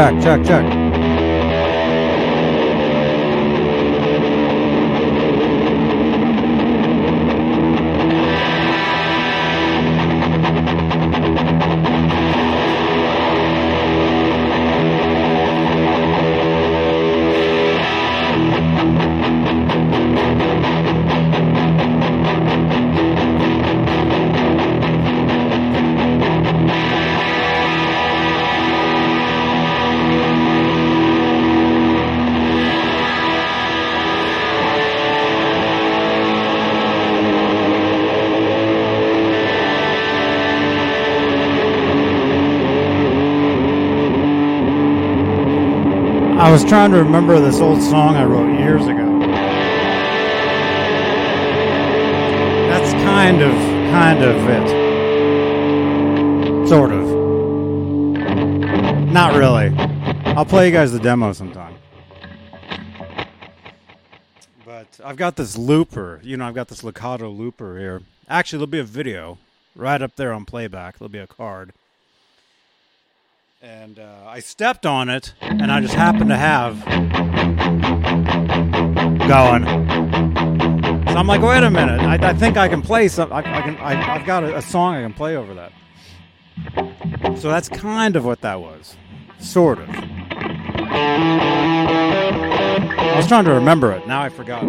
Check, check, check. I was trying to remember this old song I wrote years ago. That's kind of, kind of it. Sort of. Not really. I'll play you guys the demo sometime. But I've got this looper. You know, I've got this Legato looper here. Actually, there'll be a video right up there on playback. There'll be a card and uh, I stepped on it, and I just happened to have going. So I'm like, wait a minute, I, I think I can play some. I, I can. I, have got a, a song I can play over that. So that's kind of what that was, sort of. I was trying to remember it. Now I forgot.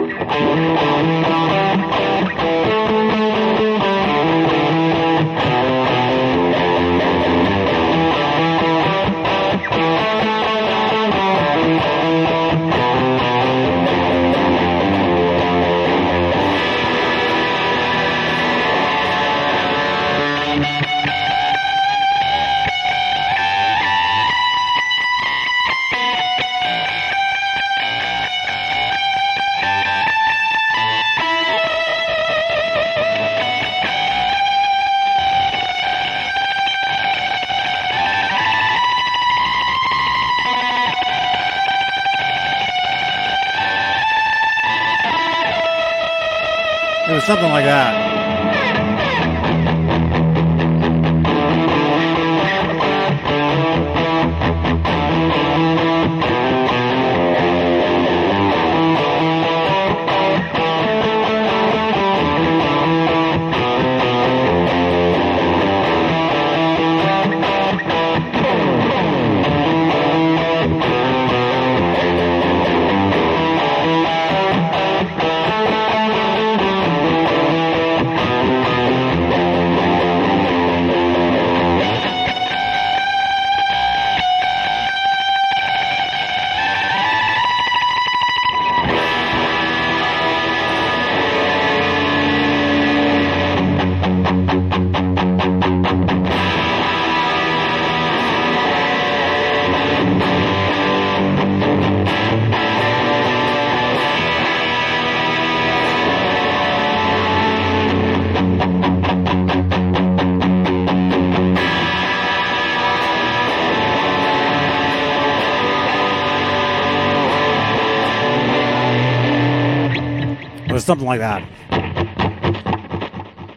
Something like that.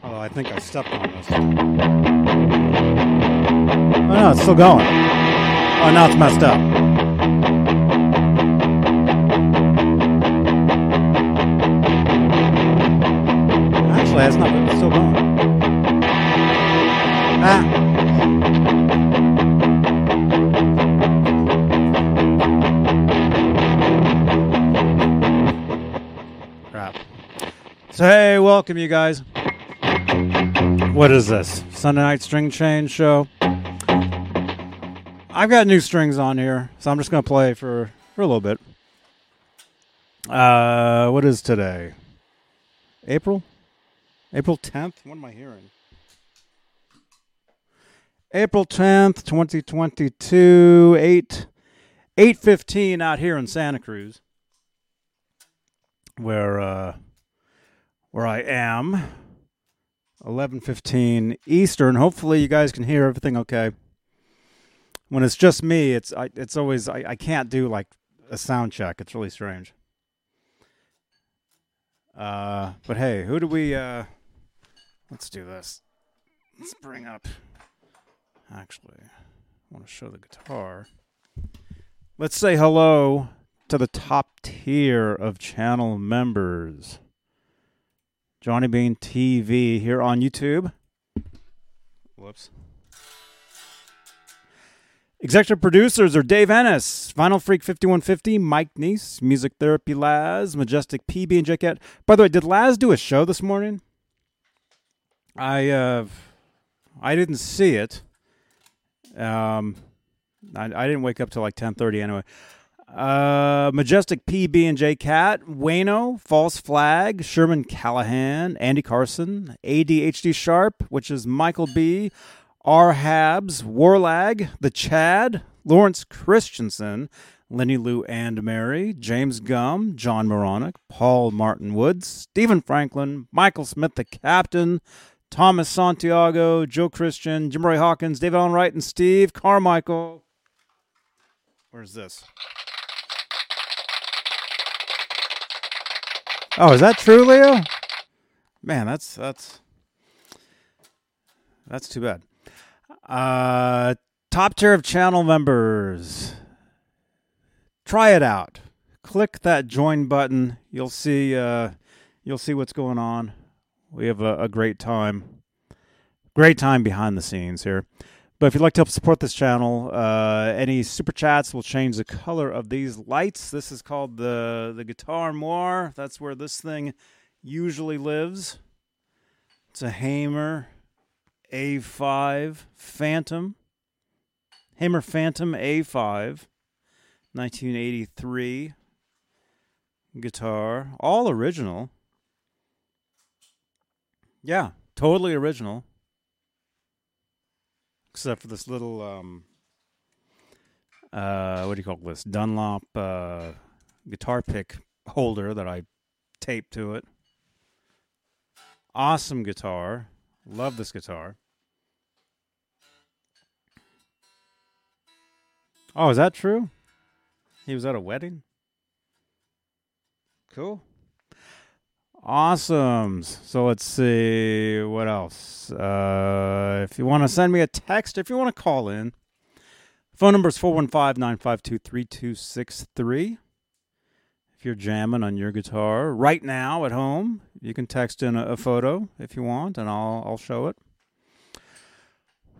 Although I think I stepped on this. Oh no, it's still going. Oh, now it's messed up. Actually, it's not. It's still going. So hey, welcome you guys. What is this? Sunday night string change show. I've got new strings on here, so I'm just gonna play for for a little bit. Uh, what is today? April? April 10th? What am I hearing? April 10th, 2022, 8 8:15 out here in Santa Cruz where uh where I am 11:15 Eastern. Hopefully you guys can hear everything okay. When it's just me, it's I, it's always I, I can't do like a sound check. It's really strange. Uh but hey, who do we uh let's do this. Let's bring up actually I want to show the guitar. Let's say hello to the top tier of channel members. Johnny Bean TV here on YouTube. Whoops. Executive producers are Dave Ennis, Final Freak 5150, Mike Neese, Music Therapy Laz, Majestic PB and Jet By the way, did Laz do a show this morning? I uh I didn't see it. Um I, I didn't wake up till like 10:30 anyway. Uh, Majestic PB and J Cat, Wayno, False Flag, Sherman Callahan, Andy Carson, ADHD Sharp, which is Michael B, R. Habs, Warlag, The Chad, Lawrence Christensen, Lenny Lou and Mary, James Gum, John Moronic, Paul Martin Woods, Stephen Franklin, Michael Smith, the Captain, Thomas Santiago, Joe Christian, Jim Roy Hawkins, David Wright, and Steve Carmichael. Where's this? Oh, is that true, Leo? Man, that's that's that's too bad. Uh, top tier of channel members. Try it out. Click that join button. You'll see. Uh, you'll see what's going on. We have a, a great time. Great time behind the scenes here. But if you'd like to help support this channel, uh, any super chats will change the color of these lights. This is called the the Guitar Moir. That's where this thing usually lives. It's a Hamer a5 Phantom. Hamer Phantom A5, 1983 guitar. All original. Yeah, totally original. Except for this little, um, uh, what do you call this? Dunlop uh, guitar pick holder that I taped to it. Awesome guitar. Love this guitar. Oh, is that true? He was at a wedding? Cool. Awesome. So let's see what else. Uh, if you want to send me a text, if you want to call in, phone number is 415 952 3263. If you're jamming on your guitar right now at home, you can text in a, a photo if you want, and I'll, I'll show it.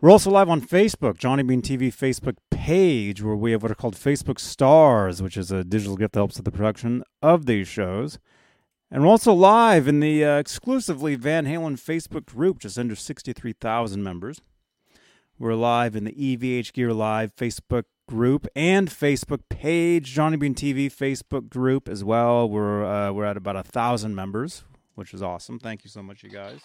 We're also live on Facebook, Johnny Bean TV Facebook page, where we have what are called Facebook Stars, which is a digital gift that helps with the production of these shows. And we're also live in the uh, exclusively Van Halen Facebook group, just under 63,000 members. We're live in the EVH Gear Live Facebook group and Facebook page, Johnny Bean TV Facebook group as well. We're uh, we're at about a thousand members, which is awesome. Thank you so much, you guys.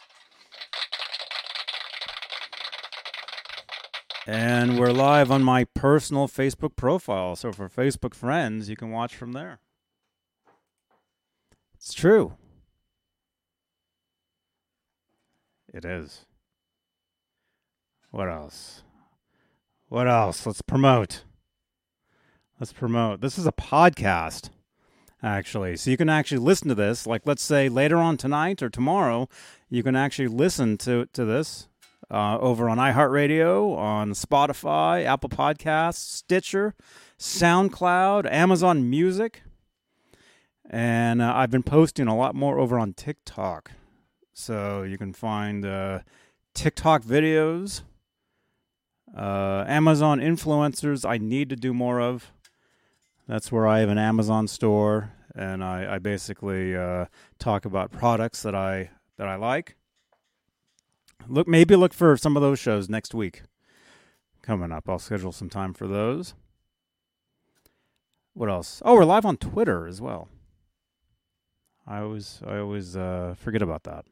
And we're live on my personal Facebook profile. So for Facebook friends, you can watch from there. It's true. It is. What else? What else? Let's promote. Let's promote. This is a podcast, actually. So you can actually listen to this. Like, let's say later on tonight or tomorrow, you can actually listen to, to this uh, over on iHeartRadio, on Spotify, Apple Podcasts, Stitcher, SoundCloud, Amazon Music. And uh, I've been posting a lot more over on TikTok. So you can find uh, TikTok videos, uh, Amazon influencers I need to do more of. That's where I have an Amazon store, and I, I basically uh, talk about products that I that I like look maybe look for some of those shows next week coming up. I'll schedule some time for those. What else? Oh, we're live on Twitter as well. I always I always uh, forget about that.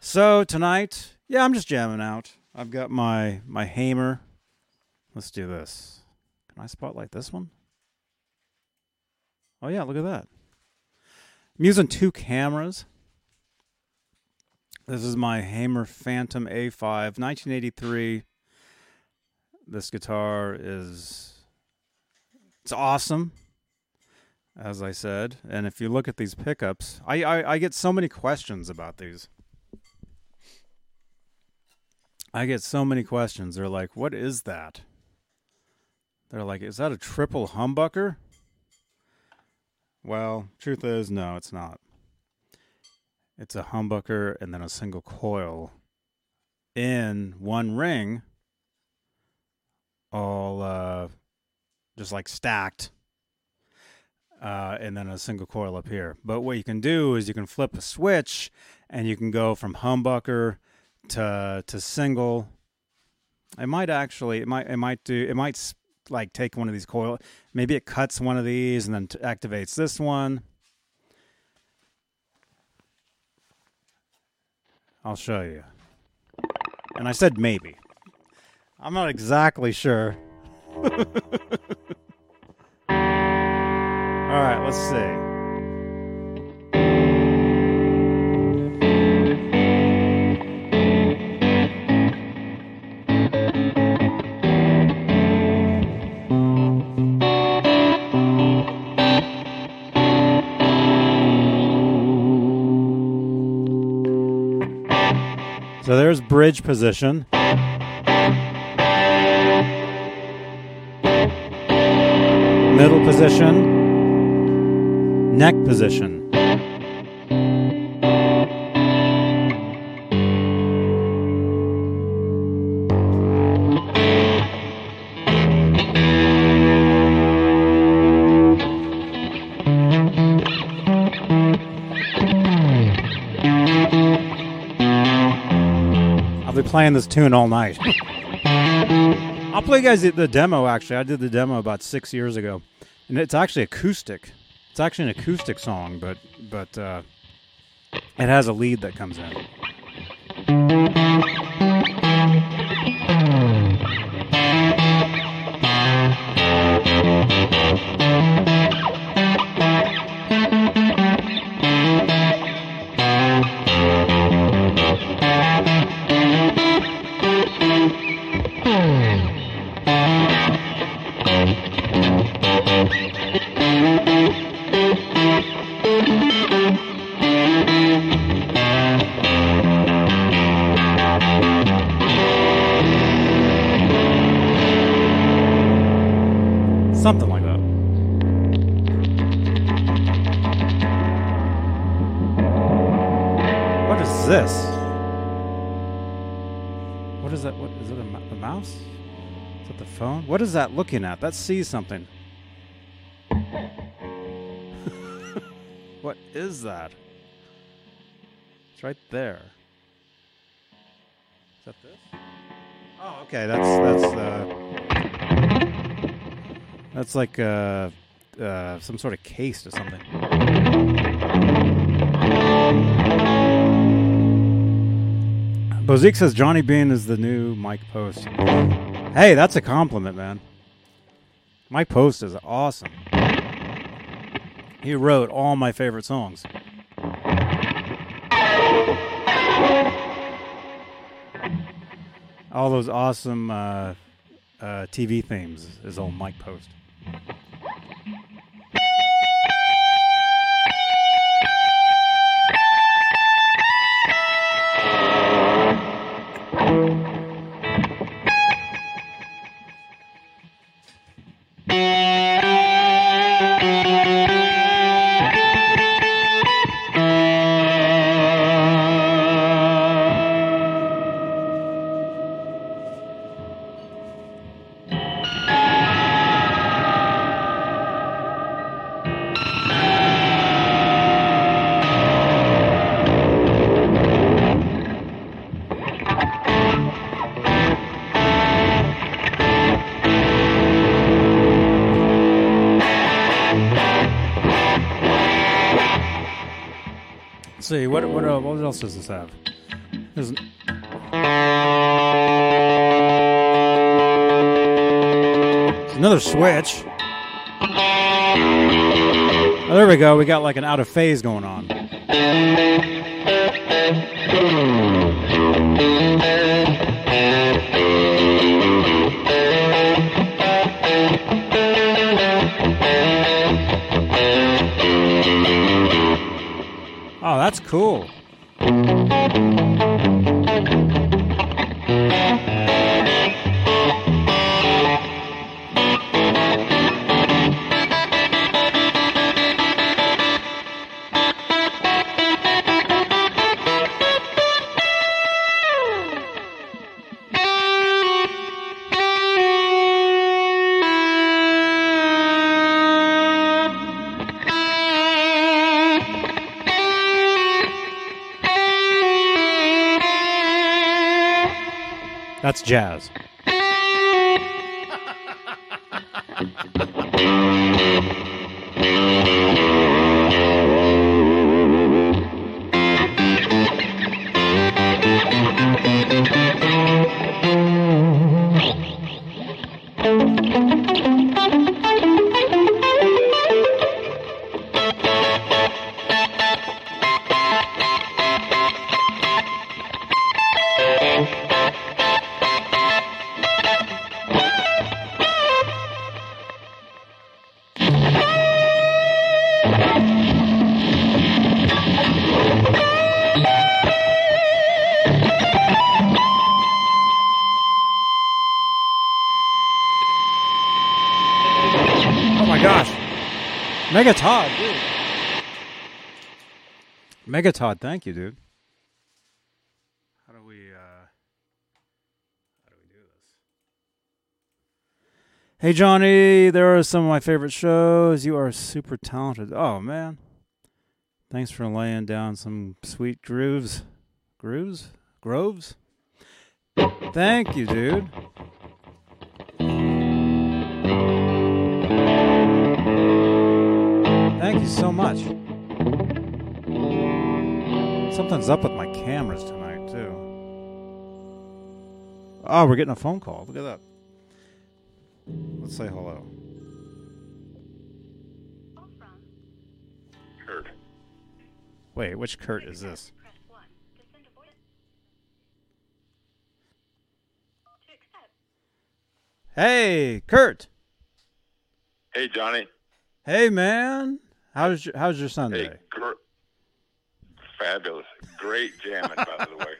So tonight, yeah, I'm just jamming out. I've got my my Hamer. Let's do this. Can I spotlight this one? Oh yeah, look at that. I'm using two cameras. This is my Hamer Phantom A5, 1983. This guitar is it's awesome, as I said. And if you look at these pickups, I, I, I get so many questions about these. I get so many questions. They're like, "What is that?" They're like, is that a triple humbucker? Well, truth is, no, it's not. It's a humbucker and then a single coil in one ring, all uh, just like stacked, uh, and then a single coil up here. But what you can do is you can flip a switch and you can go from humbucker to to single. It might actually, it might, it might do, it might like take one of these coil. Maybe it cuts one of these and then activates this one. I'll show you. And I said maybe. I'm not exactly sure. All right, let's see. So there's bridge position. Middle position. Neck position. I'll be playing this tune all night. I'll play you guys the- the demo. Actually, I did the demo about six years ago, and it's actually acoustic. It's actually an acoustic song, but but uh, it has a lead that comes in. Looking at? That sees something. what is that? It's right there. Is that this? Oh, okay. That's that's uh, that's like uh, uh, some sort of case or something. Bozique says Johnny Bean is the new Mike Post. Hey, that's a compliment, man. Mike Post is awesome. He wrote all my favorite songs. All those awesome uh, uh, TV themes is all Mike Post. Else does this have? There's an- another switch. Oh, there we go. We got like an out of phase going on. That's jazz. Mega Todd, thank you, dude. How do we uh how do we do this? Hey Johnny, there are some of my favorite shows. You are super talented. Oh man. Thanks for laying down some sweet grooves. Grooves? Groves? Thank you, dude. Thank you so much. Something's up with my cameras tonight, too. Oh, we're getting a phone call. Look at that. Let's say hello. Kurt. Wait, which Kurt is this? Press 1 to send a voice. To accept. Hey, Kurt. Hey, Johnny. Hey, man. How's your How's your Sunday? Hey, gr- fabulous. Great jamming, by the way.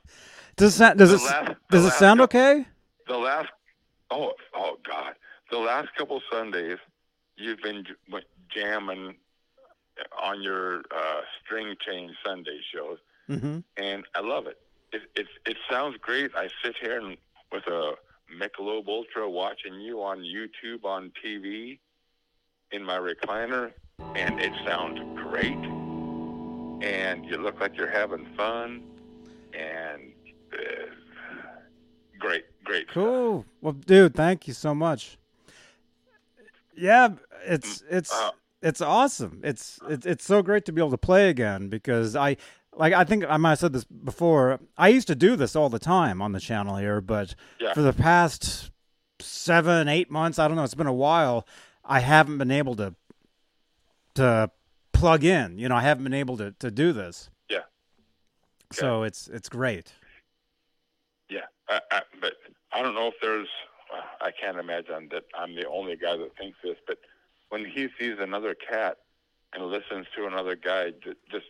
Does it sound, does The it last- does it sound cou- okay? The last, oh, oh God, the last couple Sundays, you've been jamming on your uh, string change Sunday shows, Mm-hmm. and I love it. It it it sounds great. I sit here and with a Michelob Ultra watching you on YouTube on TV in my recliner, and it sounds great. And you look like you're having fun, and uh, great, great. stuff. Cool. Well, dude, thank you so much. Yeah, it's it's uh, it's awesome. It's it's it's so great to be able to play again because I like I think I might have said this before. I used to do this all the time on the channel here, but Yeah. for the past seven, eight months, I don't know, it's been a while. I haven't been able to to plug in. You know, I haven't been able to to do this. Yeah. So it's it's great. Yeah, I, I, but I don't know if there's. I can't imagine that I'm the only guy that thinks this. But when he sees another cat and listens to another guy just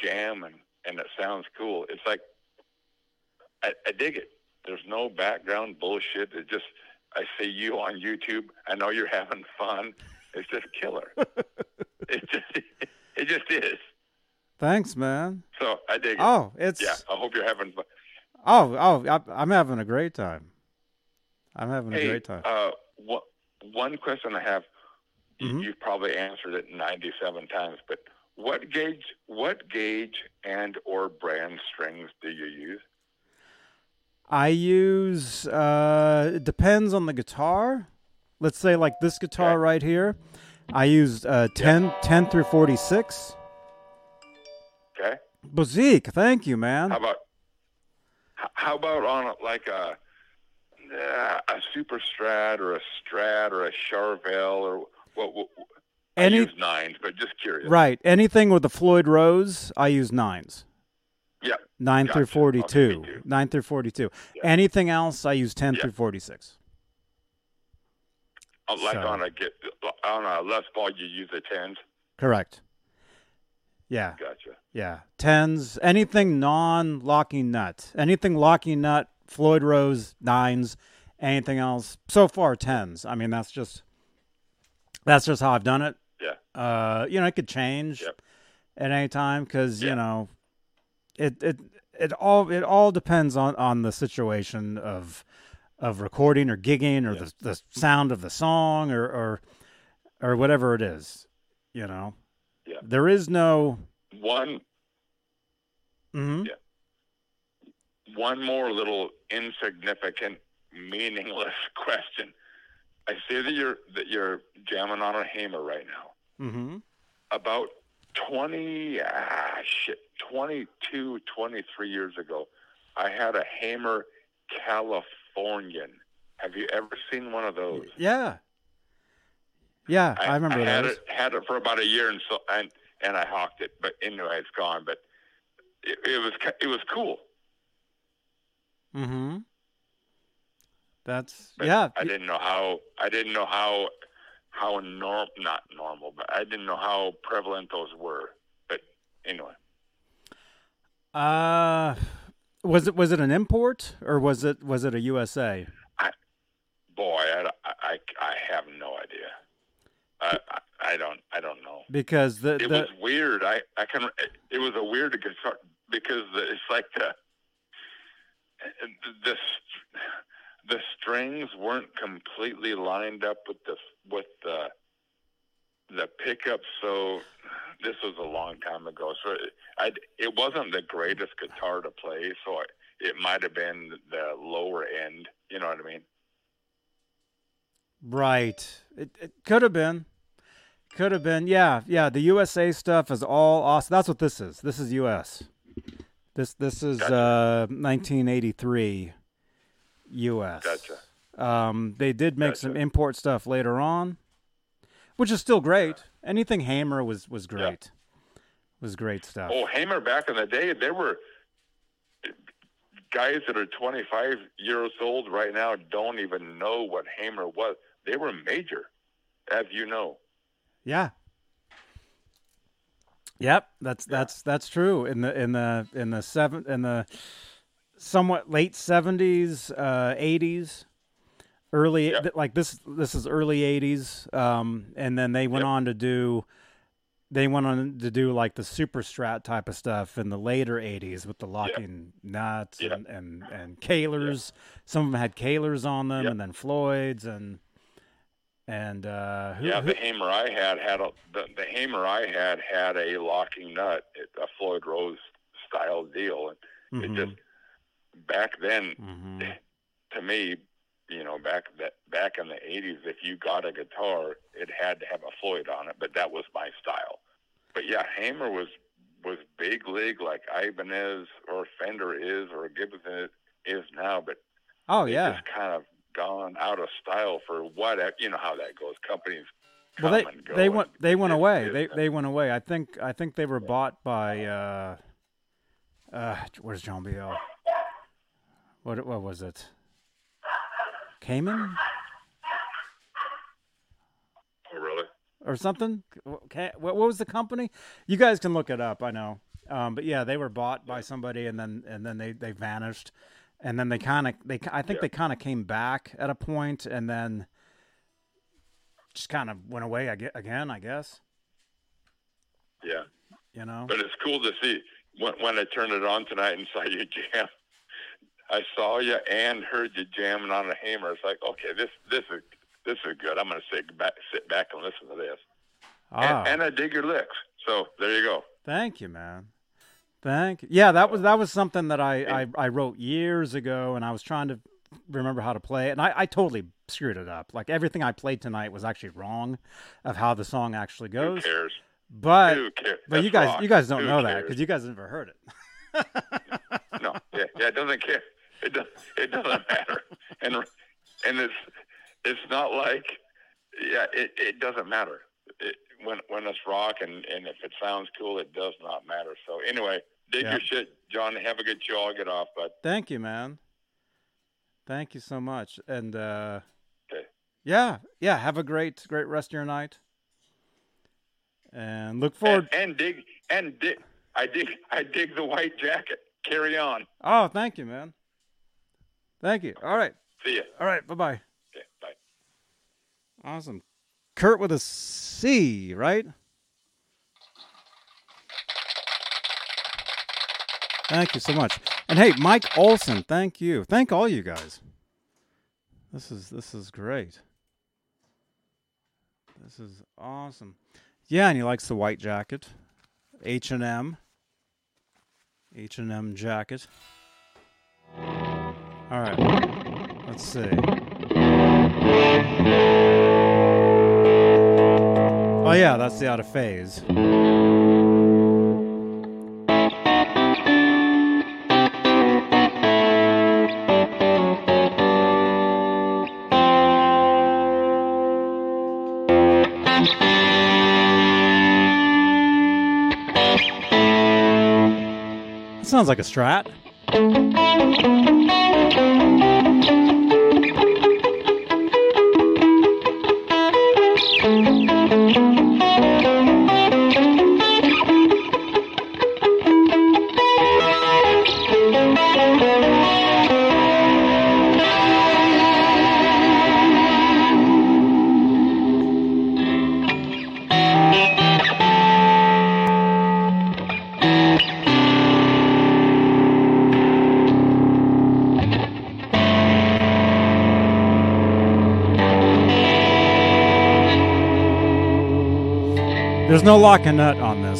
jam and and it sounds cool, it's like I, I dig it. There's no background bullshit. It just I see you on YouTube. I know you're having fun. It's just killer. it just it just is. Thanks, man. So I dig it. Oh, it's yeah, I hope you're having fun. Oh, oh, I- I'm having a great time. I'm having a great time. Uh, one, one question I have, Mhm. you've probably answered it 97 times, but what gauge, what gauge and or brand strings do you use? I use uh it depends on the guitar. Let's say like this guitar Okay. right here. I used uh 10 10 through 46. Okay. Bozique, thank you, man. How about, how about on like a, uh, a super strat or a strat or a Charvel or what, what I Any use nines, but just curious. right, anything with the Floyd Rose, I use nines. Yeah. 9 through Gotcha. 42. Me too. 9 through 42. Yeah. Anything else I use 10 Yeah. through 46. Like So- on a get on a Les Paul, you use a tens. Correct. Yeah. Gotcha. Yeah, tens, anything non-locking nut, anything locking nut, Floyd Rose nines, anything else. So far, tens. I mean, that's just that's just how I've done it. Yeah. Uh, you know, it could change Yep. at any time because Yeah. you know, it it it all it all depends on on the situation of of recording or gigging or Yeah. the the sound of the song or or or whatever it is. You know. Yeah. There is no. One mhm. Yeah. one more little insignificant, meaningless question. I see that you're that you're jamming on a Hamer right now. Mm-hmm. About 20, ah, shit, 22, 23 years ago, I had a Hamer Californian. Have you ever seen one of those? Yeah. Yeah, I, remember I had those. it had it for about a year and so and and I hawked it, but anyway, it's gone. But it, it was it was cool. Mm-hmm. That's But yeah. I didn't know how I didn't know how how norm not normal, but I didn't know how prevalent those were. But anyway, Uh, was it was it an import or was it was it a USA? boy, I, I, I have no idea. I, I I don't I don't know. Because the It the was weird. I I can. It was a weird guitar because the, it's like the the the strings weren't completely lined up with the with the the pickup. So this was a long time ago. So it, I it wasn't the greatest guitar to play. So it, it might have been the lower end. You know what I mean? right. It it could have been. Could have been. Yeah, yeah. The USA stuff is all awesome. That's what this is. This is US. This this is Gotcha. uh 1983 US. Gotcha. Um, they did make some import stuff later on, which is still great. Anything Hamer was was great. Was great stuff. Oh, Hamer back in the day, there were guys that are 25 years old right now don't even know what Hamer was. They were major, as you know. Yeah. Yep, that's that's that's true. In the in the in the seven in the somewhat late seventies, uh, eighties, early Yep. th- like this this is early eighties, um, and then they went Yep. on to do they went on to do like the super strat type of stuff in the later eighties with the locking nuts Yep. and and and Kahlers. Some of them had Kahlers on them, Yep. and then Floyd's and and uh, who, Yeah, who- the Hamer I had had a, the, the Hamer I had had a locking nut, a Floyd Rose style deal, and it Mhm. just back then Mhm. to me, you know, back that back in the '80s, if you got a guitar, it had to have a Floyd on it. But that was my style. But yeah, Hamer was was big league like Ibanez or Fender is or Gibson is, now. But Oh yeah. just kind of gone out of style for what you know how that goes. Companies Well, they they went they went away. They they went away. I think I think they were bought by uh, uh, where's John Biel? What what was it? Kaman Oh, really? or something? What was the company? You guys can look it up. I know. Um, but yeah, they were bought by somebody, and then and then they, they vanished, and then they kind of they I think Yeah. they kind of came back at a point, and then just kind of went away ag- again. I guess Yeah. you know. But it's cool to see when, when I turned it on tonight and saw you jam. I saw you and heard you jamming on a Hamer. It's like, okay, this this is this is good. I'm going to sit back sit back and listen to this. Ah. And, and I dig your licks. So there you go. Thank you, man. Thank you. Yeah, that was that was something that I, I, I wrote years ago, and I was trying to remember how to play it, and I, I totally screwed it up. Like everything I played tonight was actually wrong of how the song actually Who goes. cares? But Who cares? but you guys rock. you guys don't Who know that because you guys never heard it. no, yeah, yeah, it doesn't care. It does. It doesn't matter. And and it's it's not like yeah, it it doesn't matter. It, when when it's rock and and if it sounds cool, it does not matter. So anyway, dig Yeah. your shit, John. Have a good show. I'll get off, but Thank you, man. Thank you so much, and uh, Okay. yeah, yeah. Have a great great rest of your night, and look and, forward. and dig and dig. I dig. I dig the white jacket. Carry on. oh, thank you, man. Thank you. All right, See ya. all right. Bye bye. Okay, bye. Awesome. Kurt with a C, right? Thank you so much. And hey, Mike Olson, thank you. Thank all you guys. This is this is great. This is awesome. Yeah, and he likes the white jacket. H and M. H and M jacket. All right. Let's see. Oh yeah, that's the out of phase. That sounds like a strat. No lock and nut on this.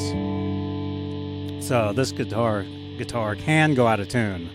So this guitar guitar can go out of tune.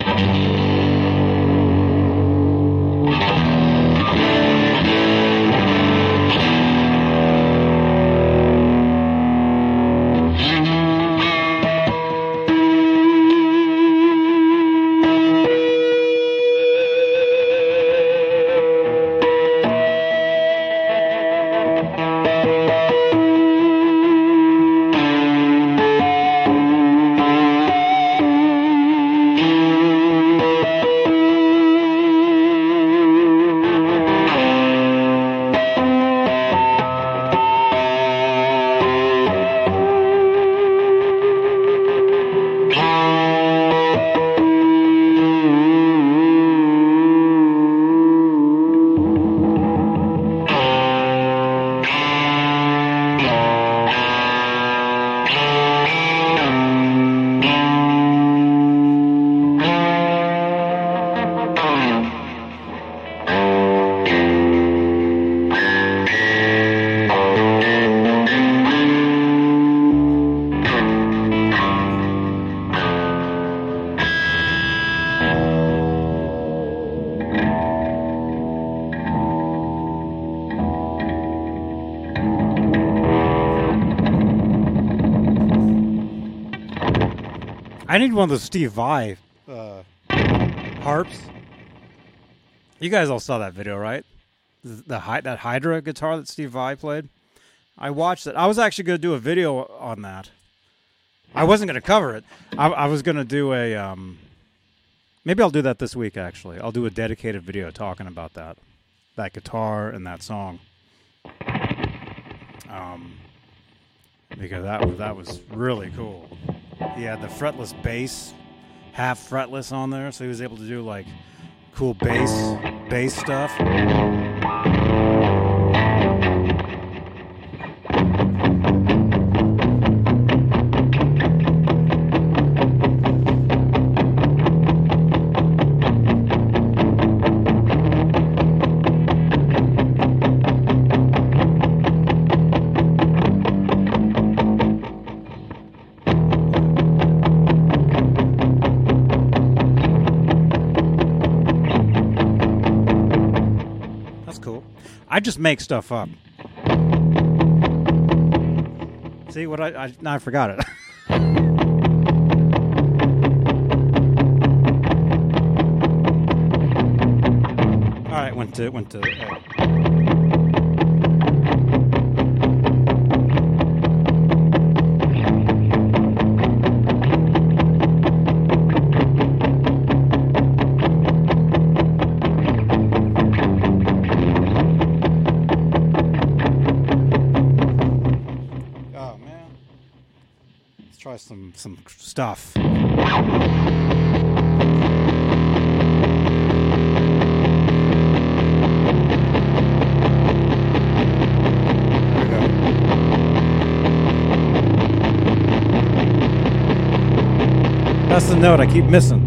One of those Steve Vai uh, harps. You guys all saw that video, right? The, that Hydra guitar that Steve Vai played. I watched it. I was actually going to do a video on that. I wasn't going to cover it. I, I was going to do a. Um, maybe I'll do that this week. Actually, I'll do a dedicated video talking about that, that guitar and that song. Um, because that that was really cool. He had the fretless bass, half fretless on there, so he was able to do like cool bass bass stuff. Make stuff up. See what I I, now I forgot it. All right, went to went to. uh, some stuff. That's the note I keep missing.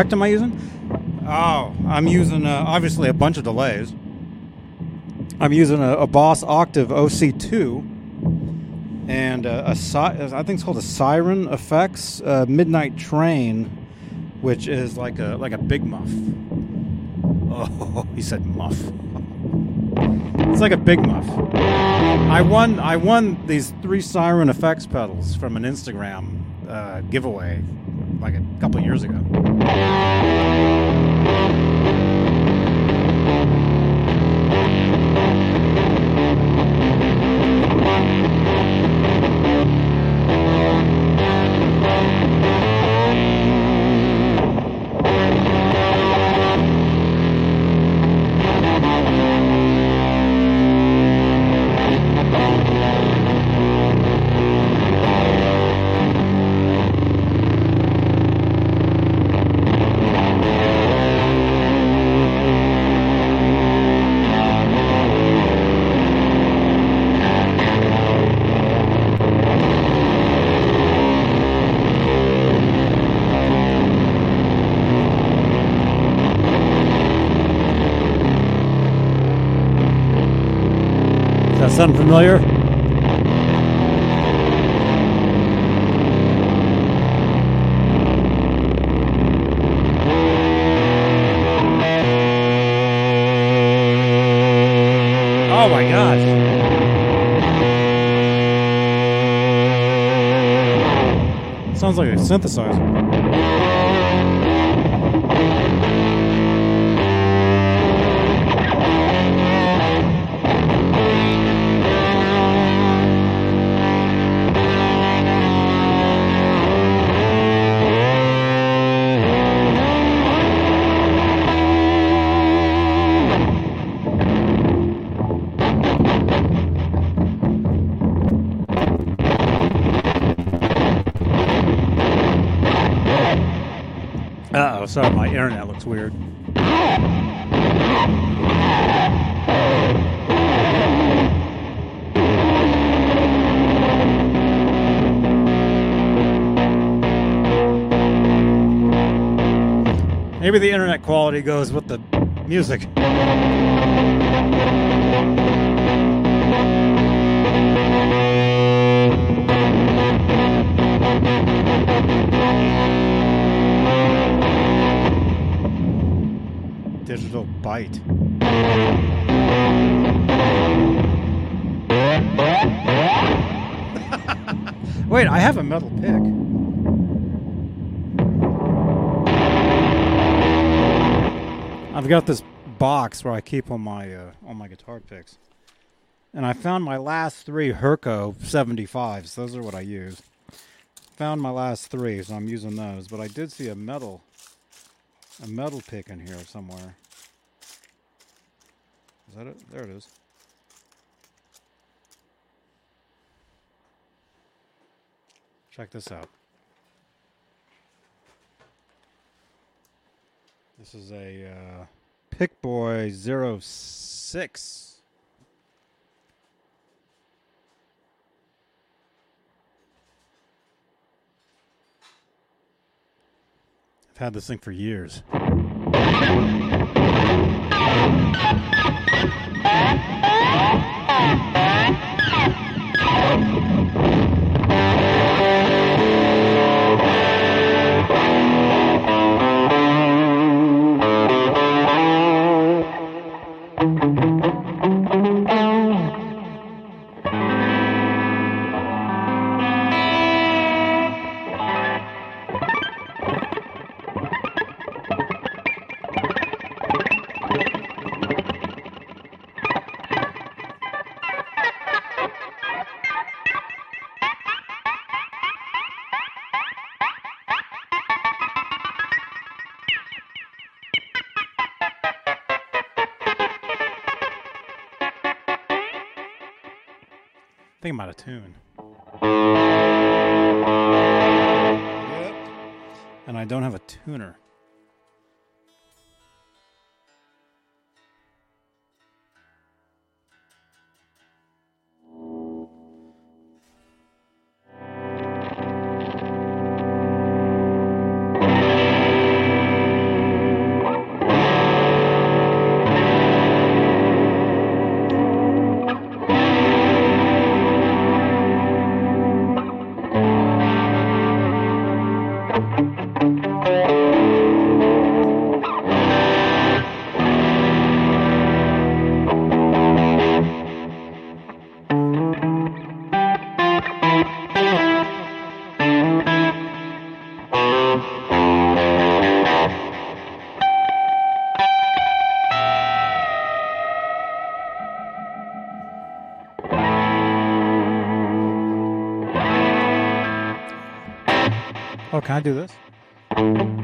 Effect am I using? Oh, I'm using uh, obviously a bunch of delays. I'm using a, a Boss Octave OC2 and uh, a si- I think it's called a Siren Effects uh, Midnight Train, which is like a like a big muff. Oh, he said muff. It's like a big muff. I won. I won these three Siren Effects pedals from an Instagram uh, giveaway like a couple familiar? Oh my gosh. Sounds like a synthesizer. Looks weird. Maybe the internet quality goes with the music. Digital bite. Wait, I have a metal pick. I've got this box where I keep all my uh, all my guitar picks, and I found my last three Herco 75s. Those are what I use. Found my last three, so I'm using those. But I did see a metal a metal pick in here somewhere. Is that it? There it is. Check this out. This is a uh, Pickboy 06. I've had this thing for years. Ha ha ha! Think I'm out of tune. And I don't have a tuner. Can I do this?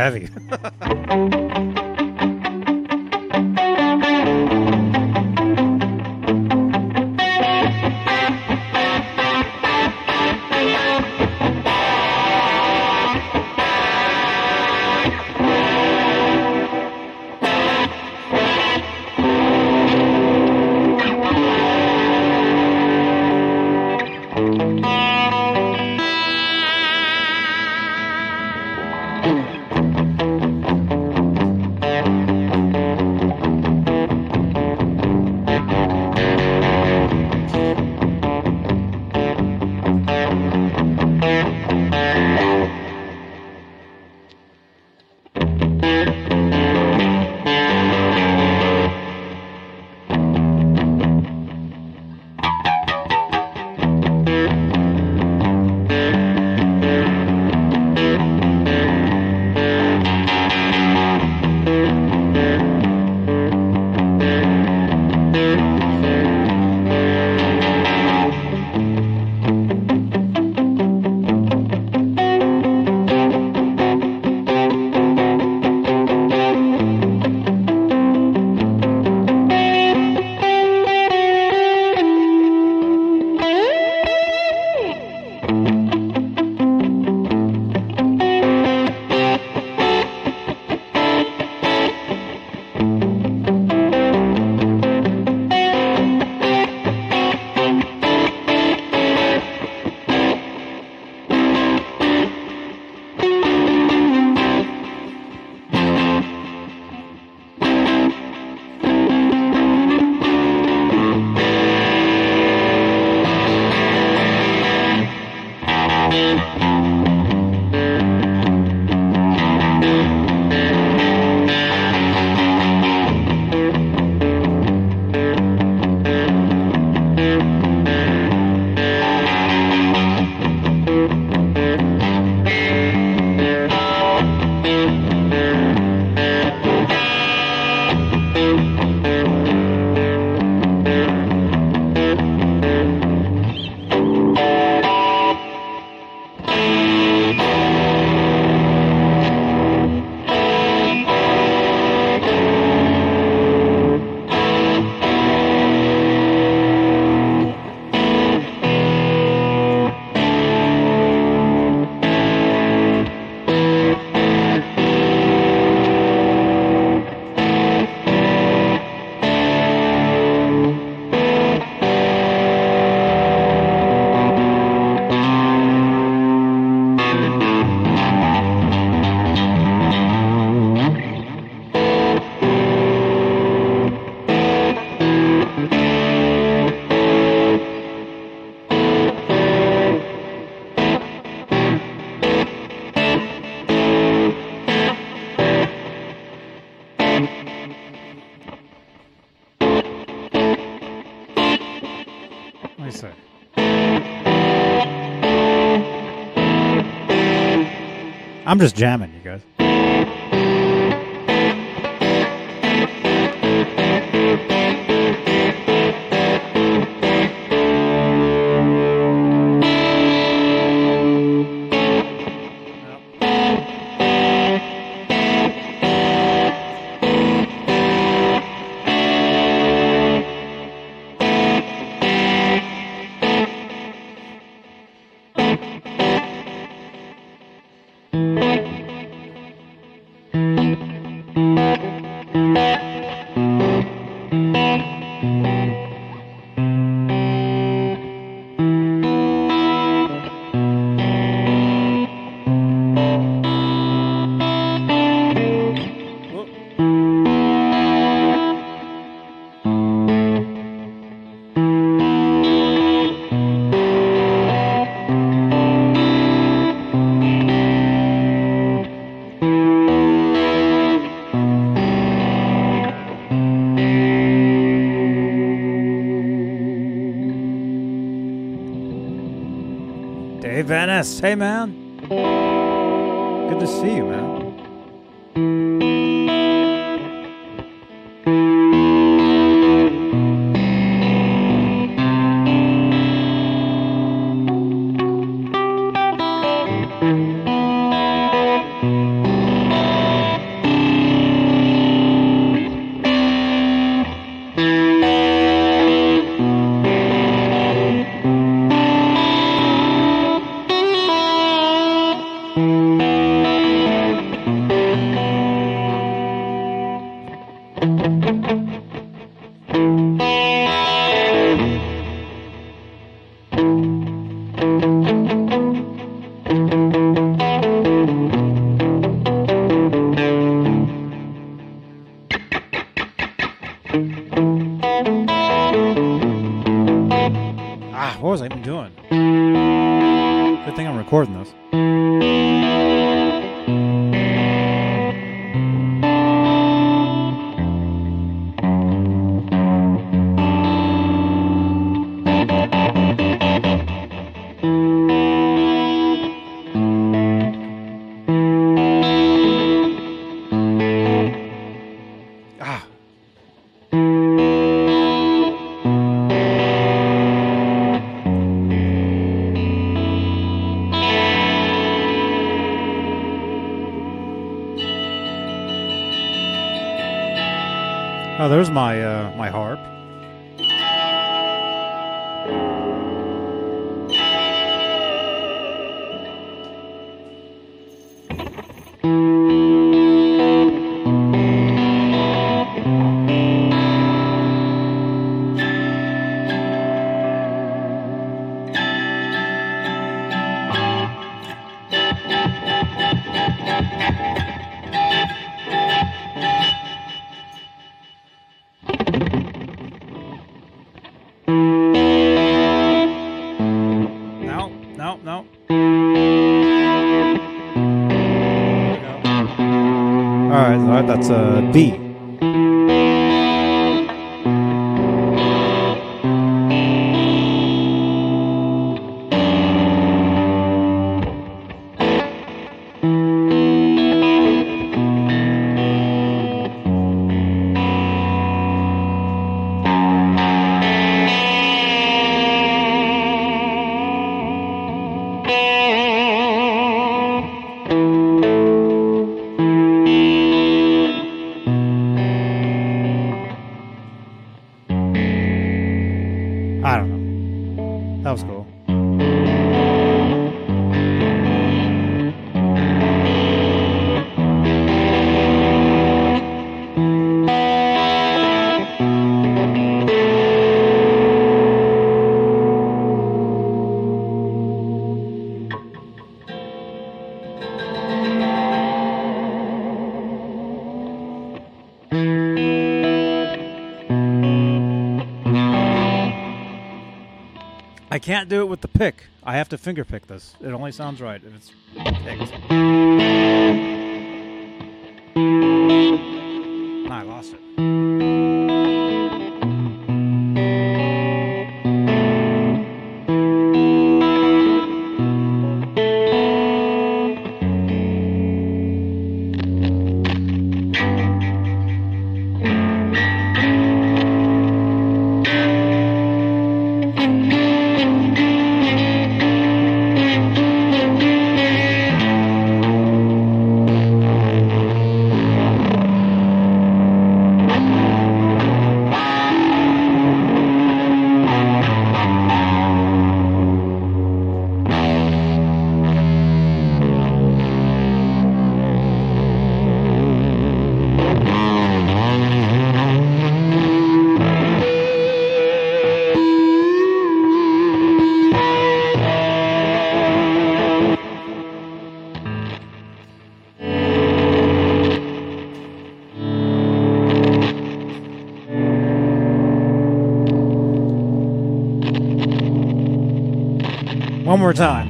Heavy. I'm just jamming, Dave B. I can't do it with the pick. I have to finger pick this. It only sounds right if it's picked. More time.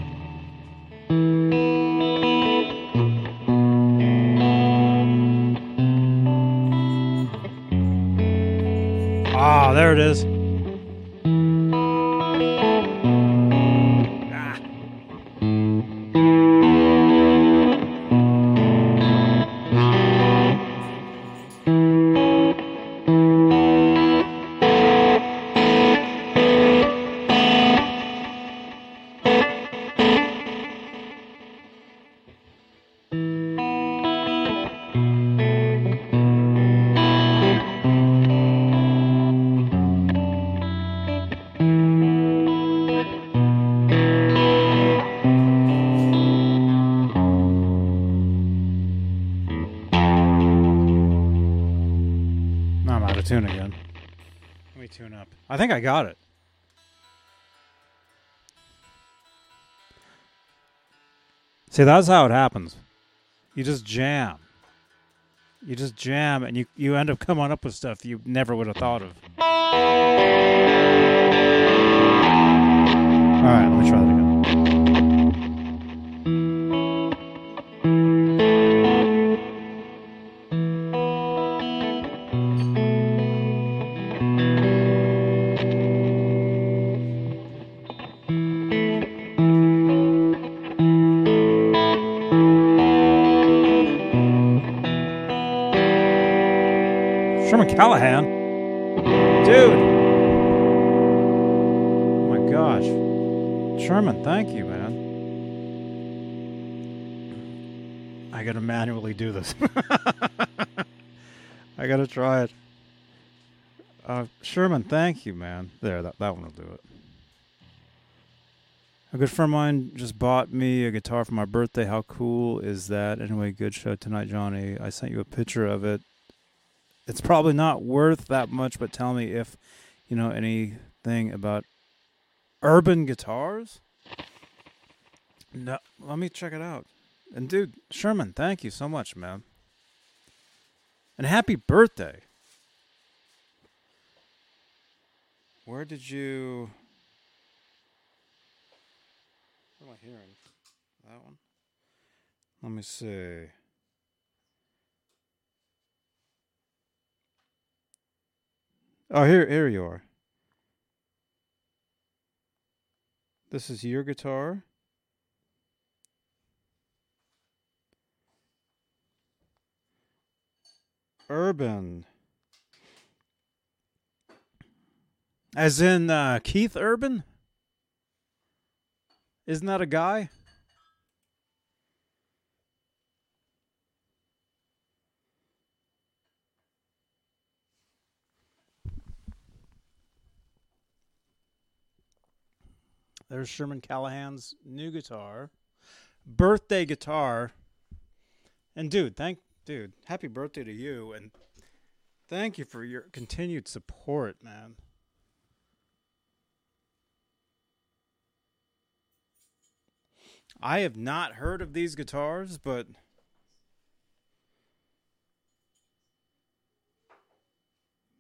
Tune up. I think I got it. See, that's how it happens. You just jam. You just jam, and you you end up coming up with stuff you never would have thought of. All right, let me try that gosh. Sherman, thank you, man. I gotta manually do this. I gotta try it. Uh, Sherman, thank you, man. There, that, that one will do it. A good friend of mine just bought me a guitar for my birthday. How cool is that? Anyway, good show tonight, Johnny. I sent you a picture of it it's probably not worth that much, but tell me if you know anything about urban guitars. No, let me check it out. And dude, Sherman, thank you so much, man. And happy birthday. Where did you What am I hearing? That one? Let me see. Oh, here, here you are. This is your guitar. Urban. As in uh, Keith Urban? Isn't that a guy? There's Sherman Callahan's new guitar, birthday guitar. And dude, thank dude, happy birthday to you and thank you for your continued support, man. I have not heard of these guitars, but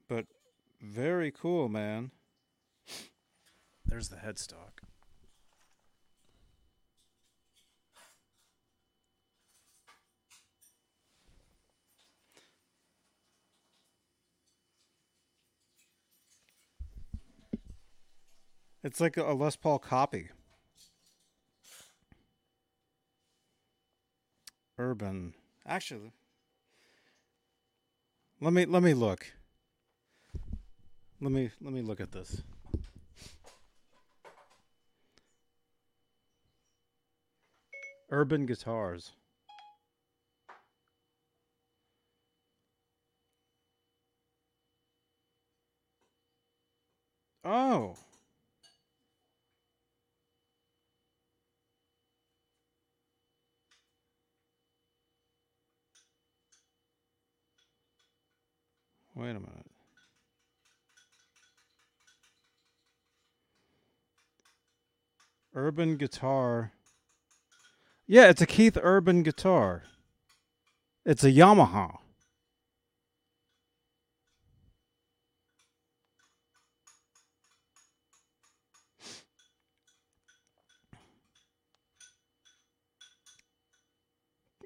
but very cool, man. There's the headstock. It's like a Les Paul copy. Urban. Actually, let me let me look. Let me let me look at this. Urban guitars. Oh. Wait a minute. Urban guitar. Yeah, it's a Keith Urban guitar. It's a Yamaha.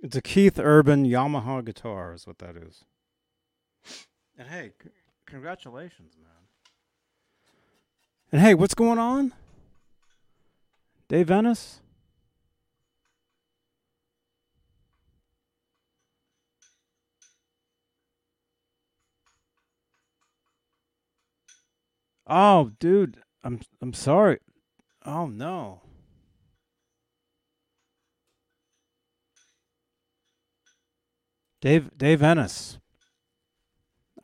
It's a Keith Urban Yamaha guitar, is what that is. And hey, c- congratulations, man. And hey, what's going on? Dave Venice? Oh, dude, I'm I'm sorry. Oh no. Dave Dave Ennis.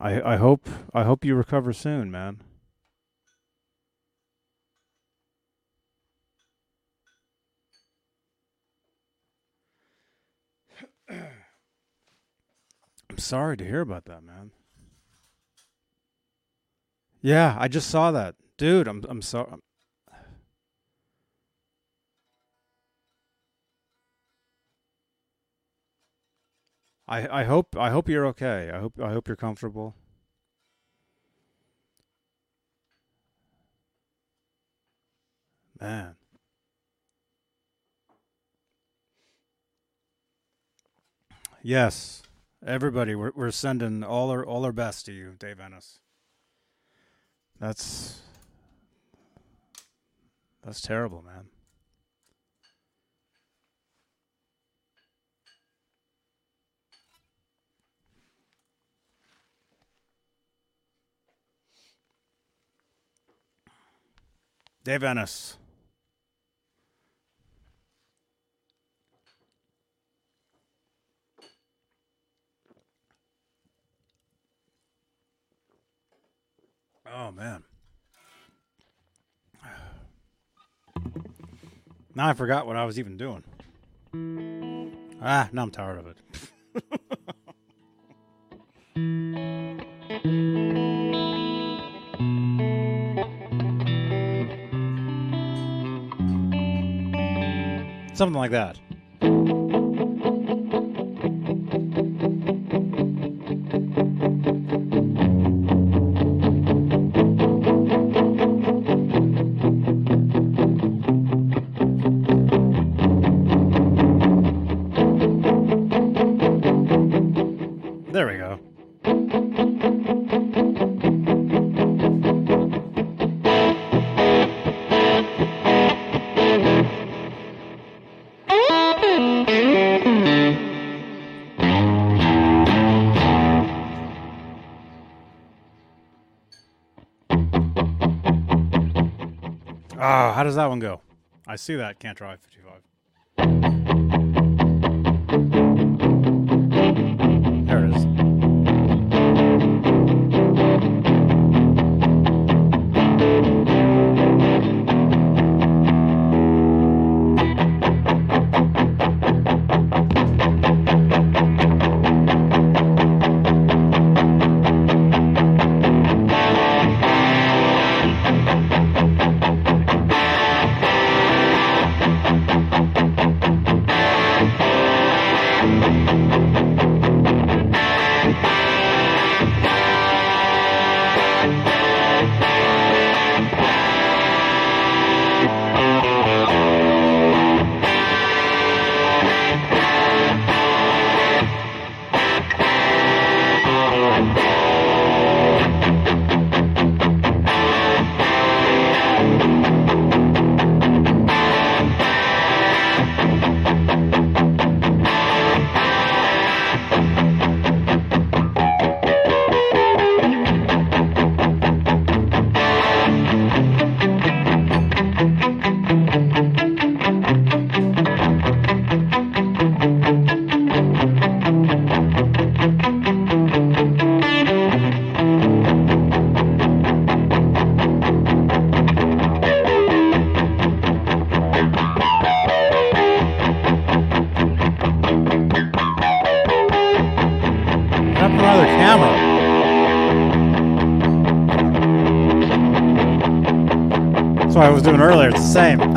I I hope I hope you recover soon, man. I'm sorry to hear about that, man. Yeah, I just saw that. Dude, I'm I'm sorry. I I hope I hope you're okay. I hope I hope you're comfortable. Man. Yes. Everybody, we're we're sending all our all our best to you, Dave Ennis. That's that's terrible, man. Dave Ennis. Oh man. Now I forgot what I was even doing. Ah, now I'm tired of it. Something like that. There we go. Does that one go? I see that. Can't drive 55. Earlier. It's the same.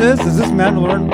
This is? Is this Mandalorian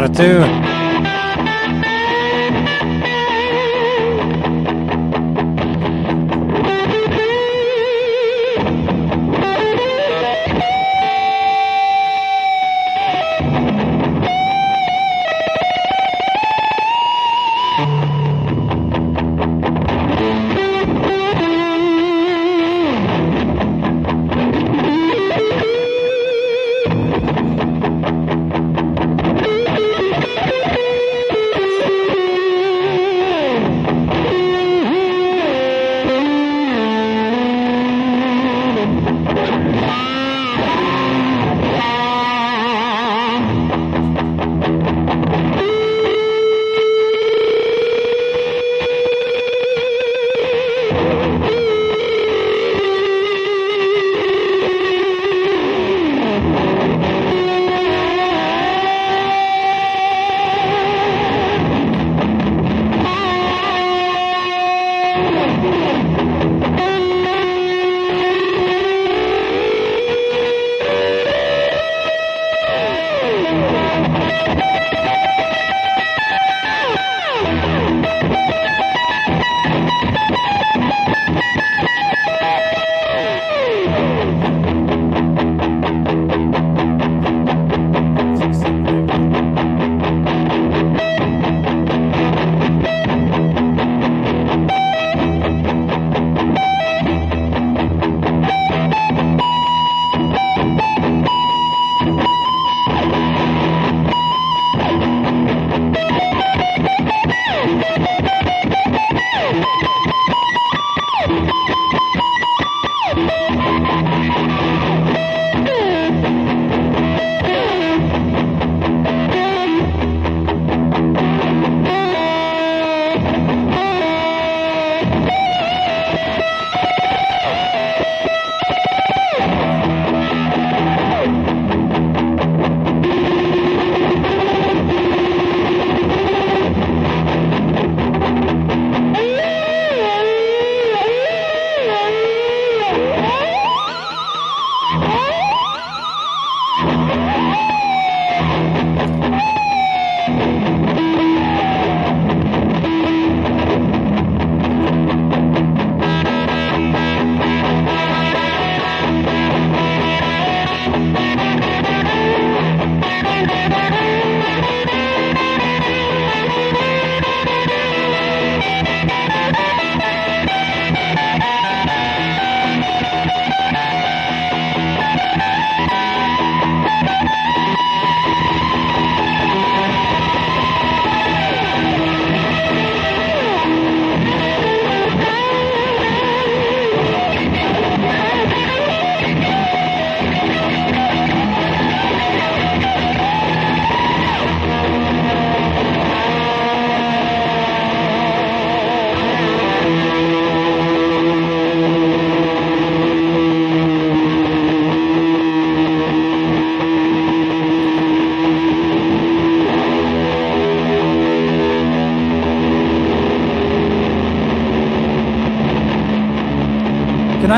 out of tune.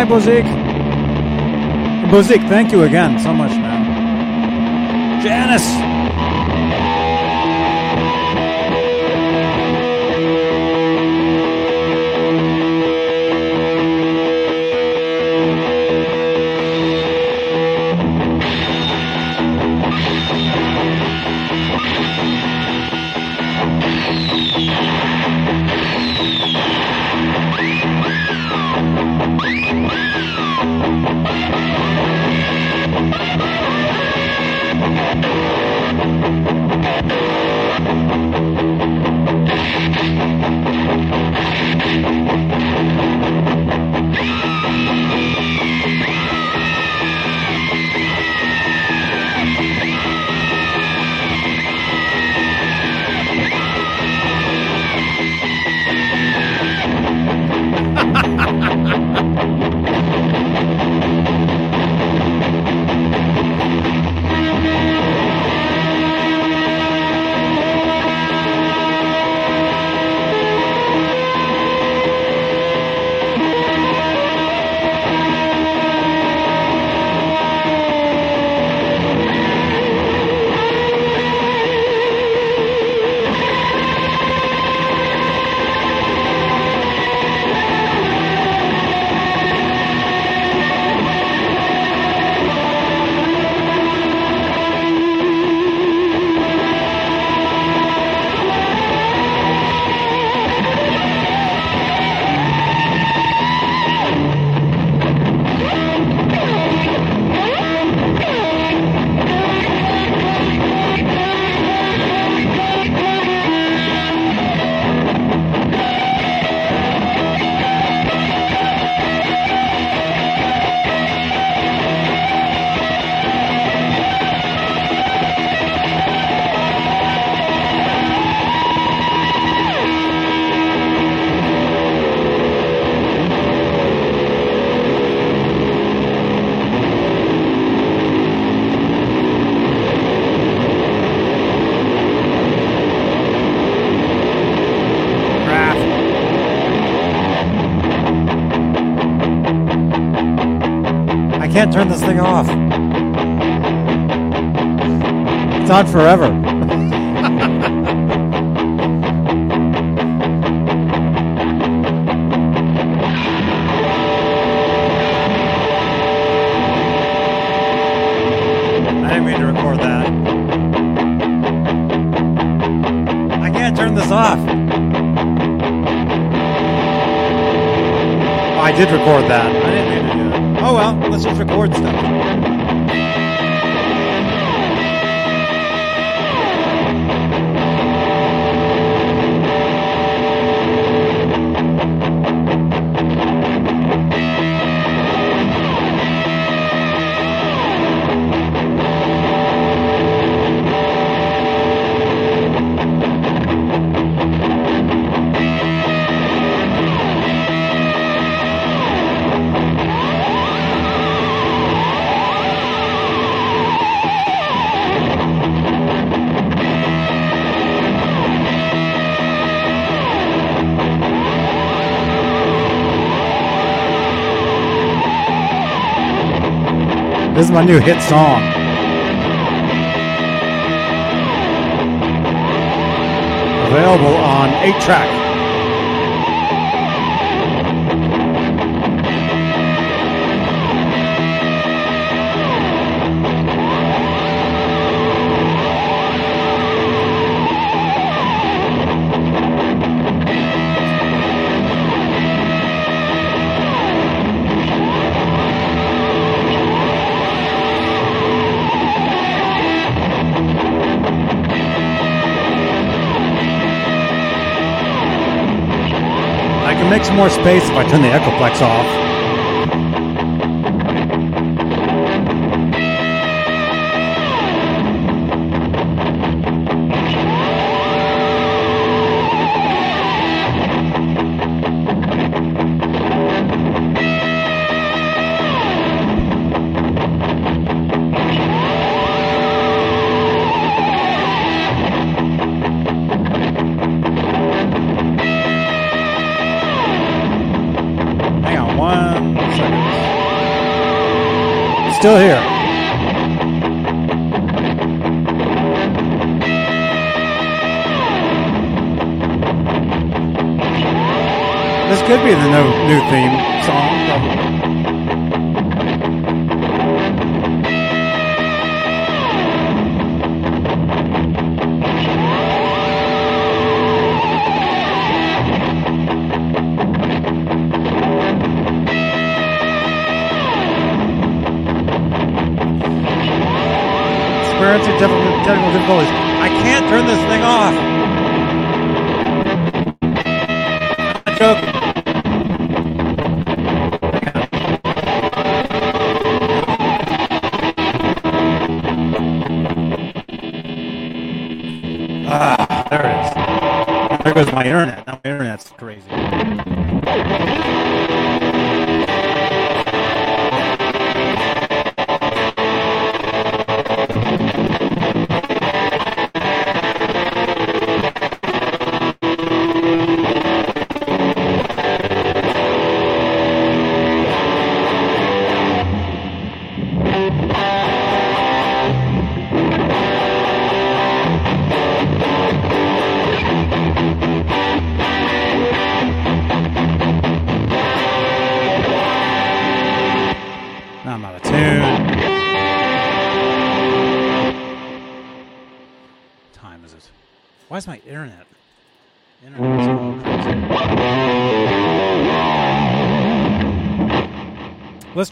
Night, Bozik. Bozik, thank you again so much, man. Janice. Can't turn this thing off. It's on forever. I didn't mean to record that. I can't turn this off. Oh, I did record that. I didn't mean to do that. Oh well, let's just record stuff. This is my new hit song. Available on 8 track. Can make some more space if I turn the Echoplex off. Still here. This could be the new, new theme song. probably. Technical, difficulties. I can't turn this thing off. Joking. Ah, there it is. There goes my internet. Now my internet's crazy.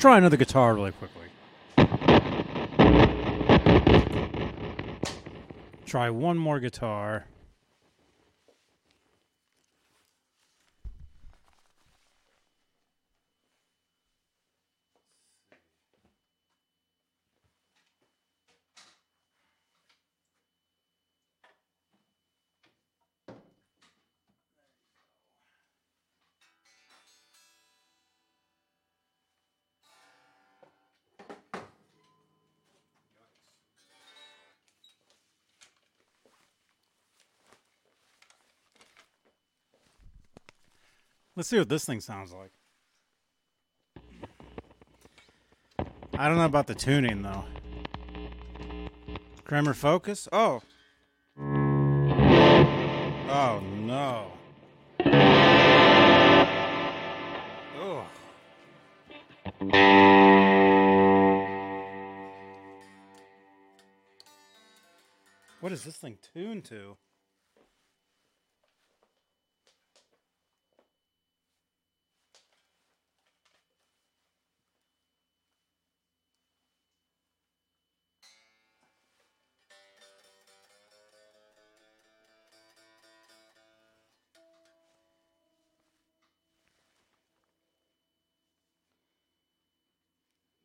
Try another guitar really quickly. Try one more guitar. Let's see what this thing sounds like. I don't know about the tuning though. Kramer Focus? Oh. Oh no. Ugh. What is this thing tuned to?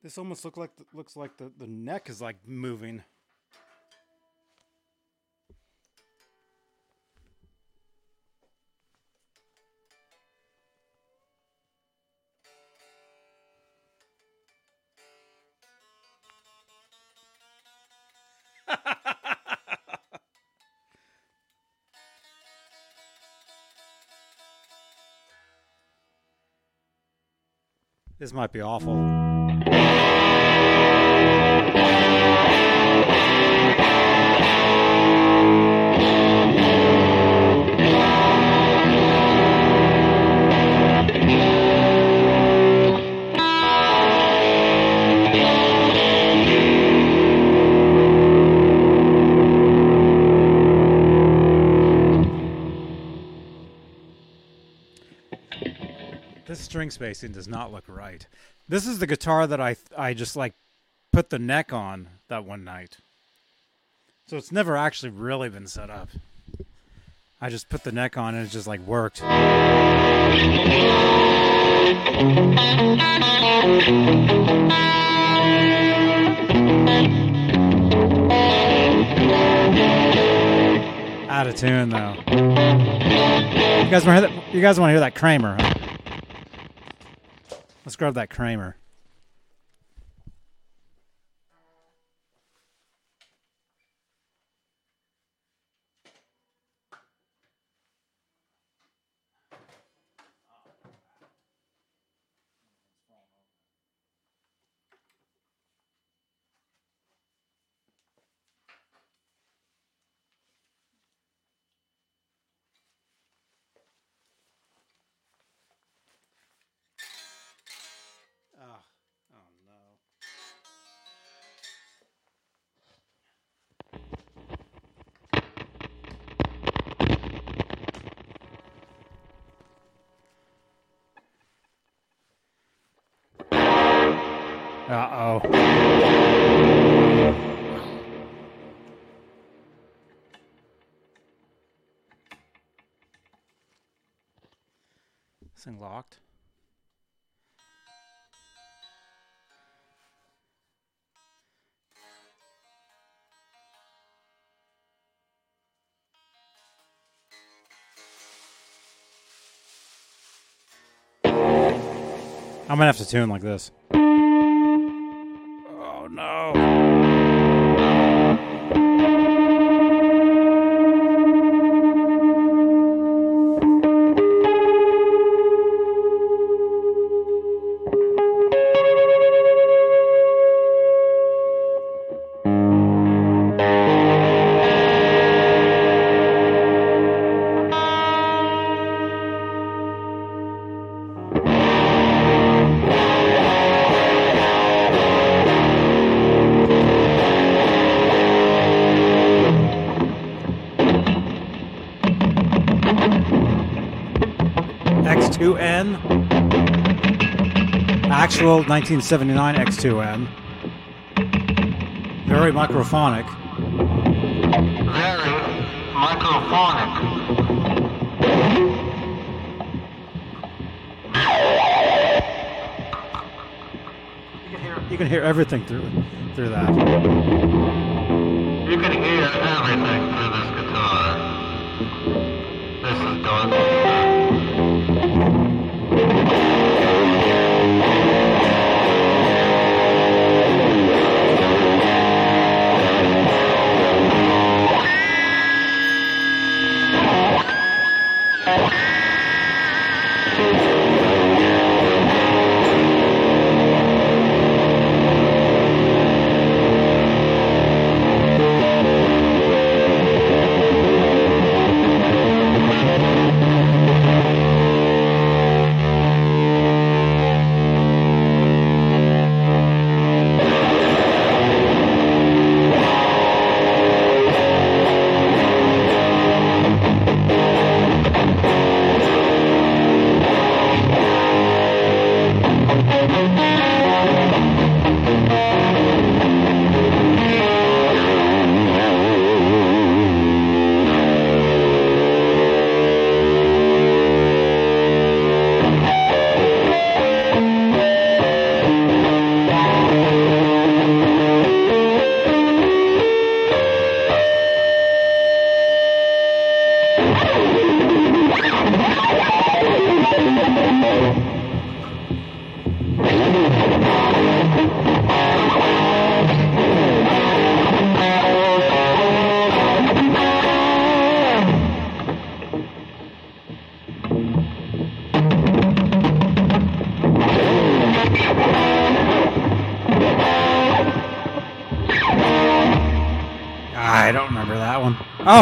This almost look like looks like the, the neck is like moving. This might be awful. String spacing does not look right. This is the guitar that I I just like put the neck on that one night. So it's never actually really been set up. I just put the neck on and it just like worked. Out of tune though. You guys want to hear that? You guys want to hear that Kramer? Huh? Let's grab that Kramer. Thing locked. I'm gonna have to tune like this. Actual 1979 X2M. Very microphonic. Very microphonic. You can hear everything through through that.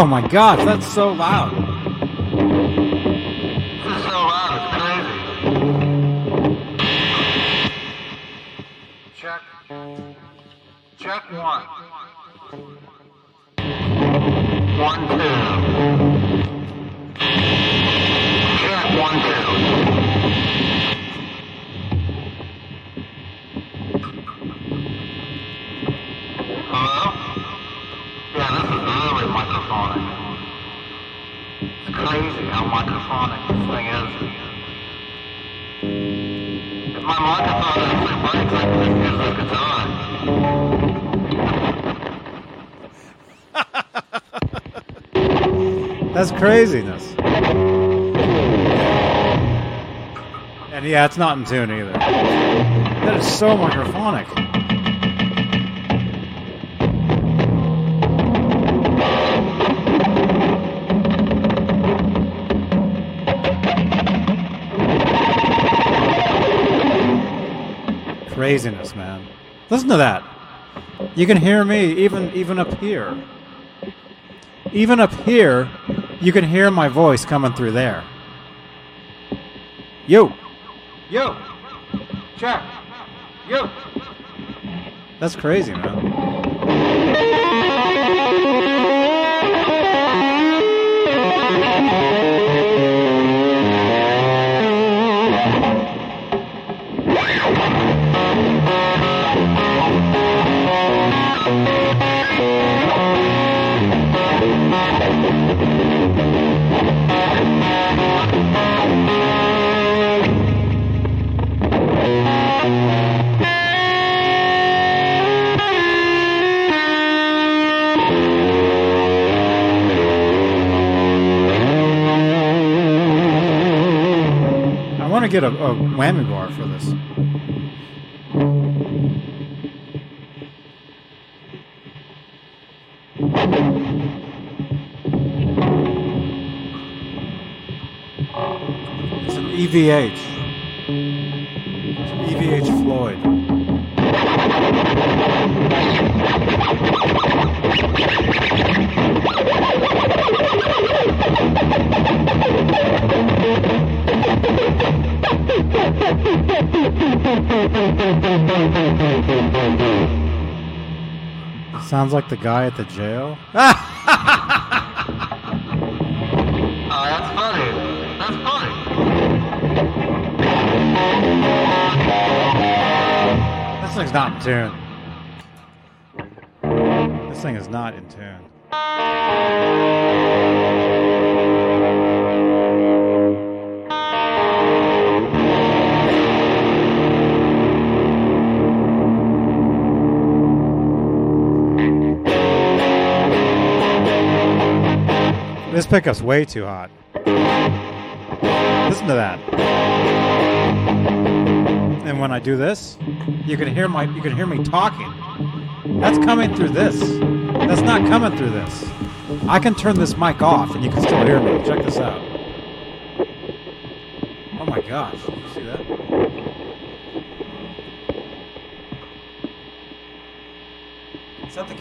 Oh my gosh, that's so loud. Craziness. And yeah, it's not in tune either. That is so microphonic. Craziness, man. Listen to that. You can hear me even even up here. Even up here, you can hear my voice coming through there. Yo, Yo! Check! Yo! that's crazy, man. Get a, a whammy bar for this. It's an EVH. It's an EVH Floyd. Sounds like the guy at the jail. Oh, that's funny. That's funny. This thing's not in tune. This thing is not in tune. This pickup's way too hot. Listen to that. And when I do this, you can hear my you can hear me talking. That's coming through this. That's not coming through this. I can turn this mic off and you can still hear me. Check this out. Oh my gosh. You see that? Is that the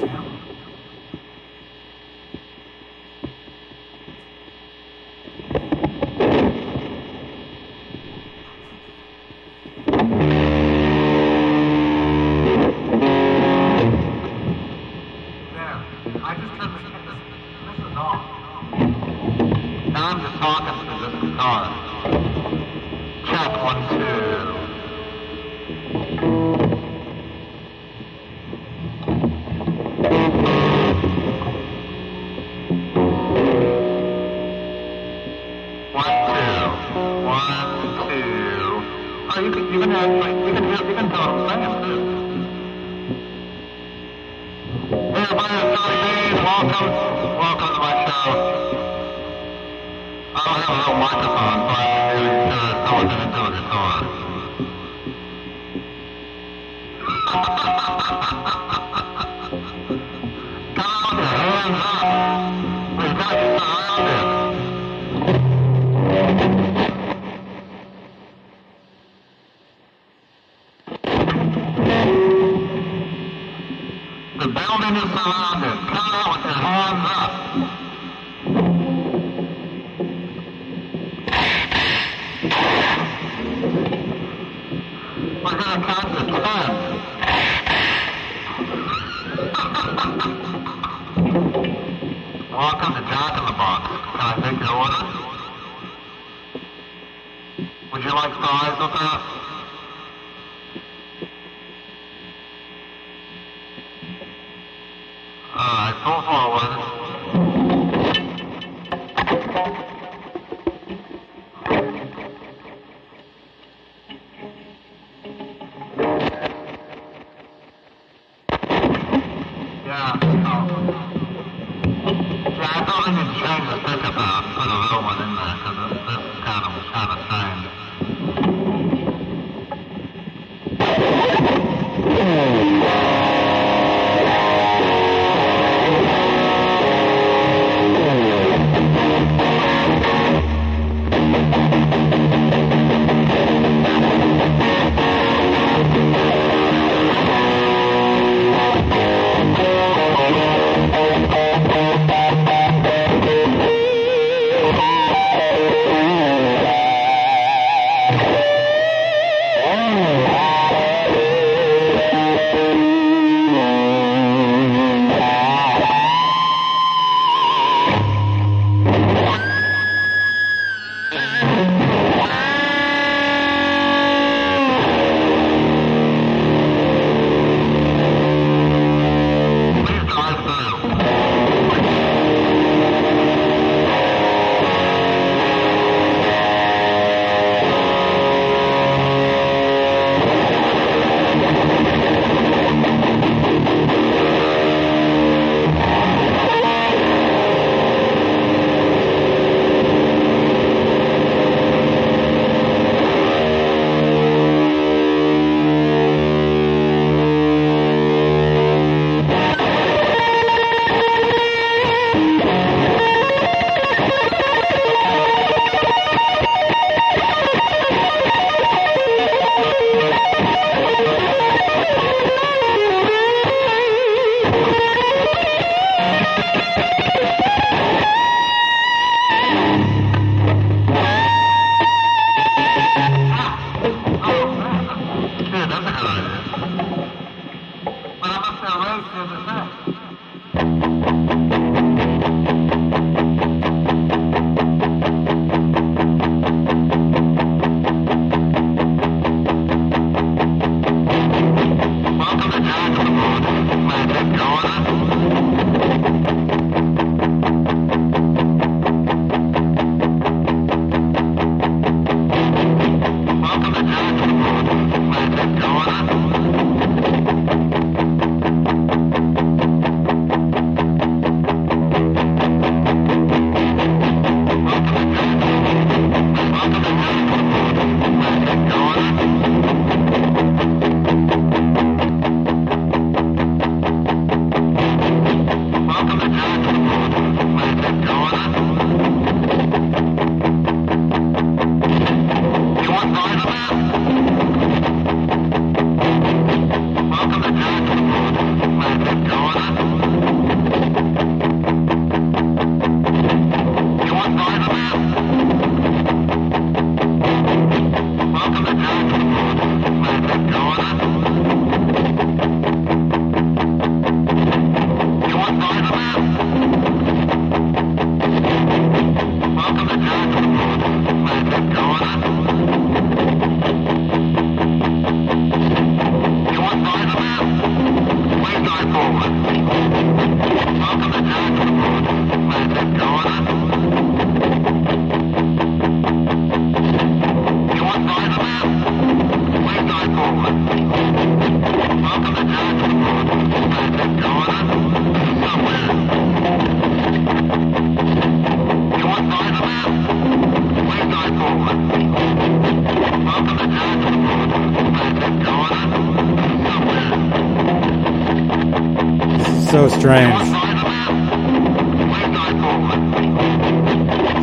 strange.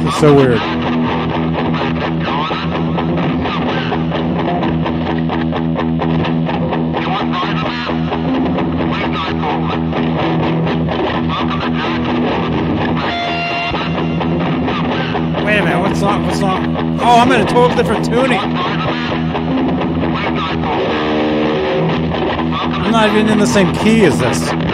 It's so weird. Wait a minute, what song? What song? Oh, I'm in a total different tuning. I'm not even in the same key as this.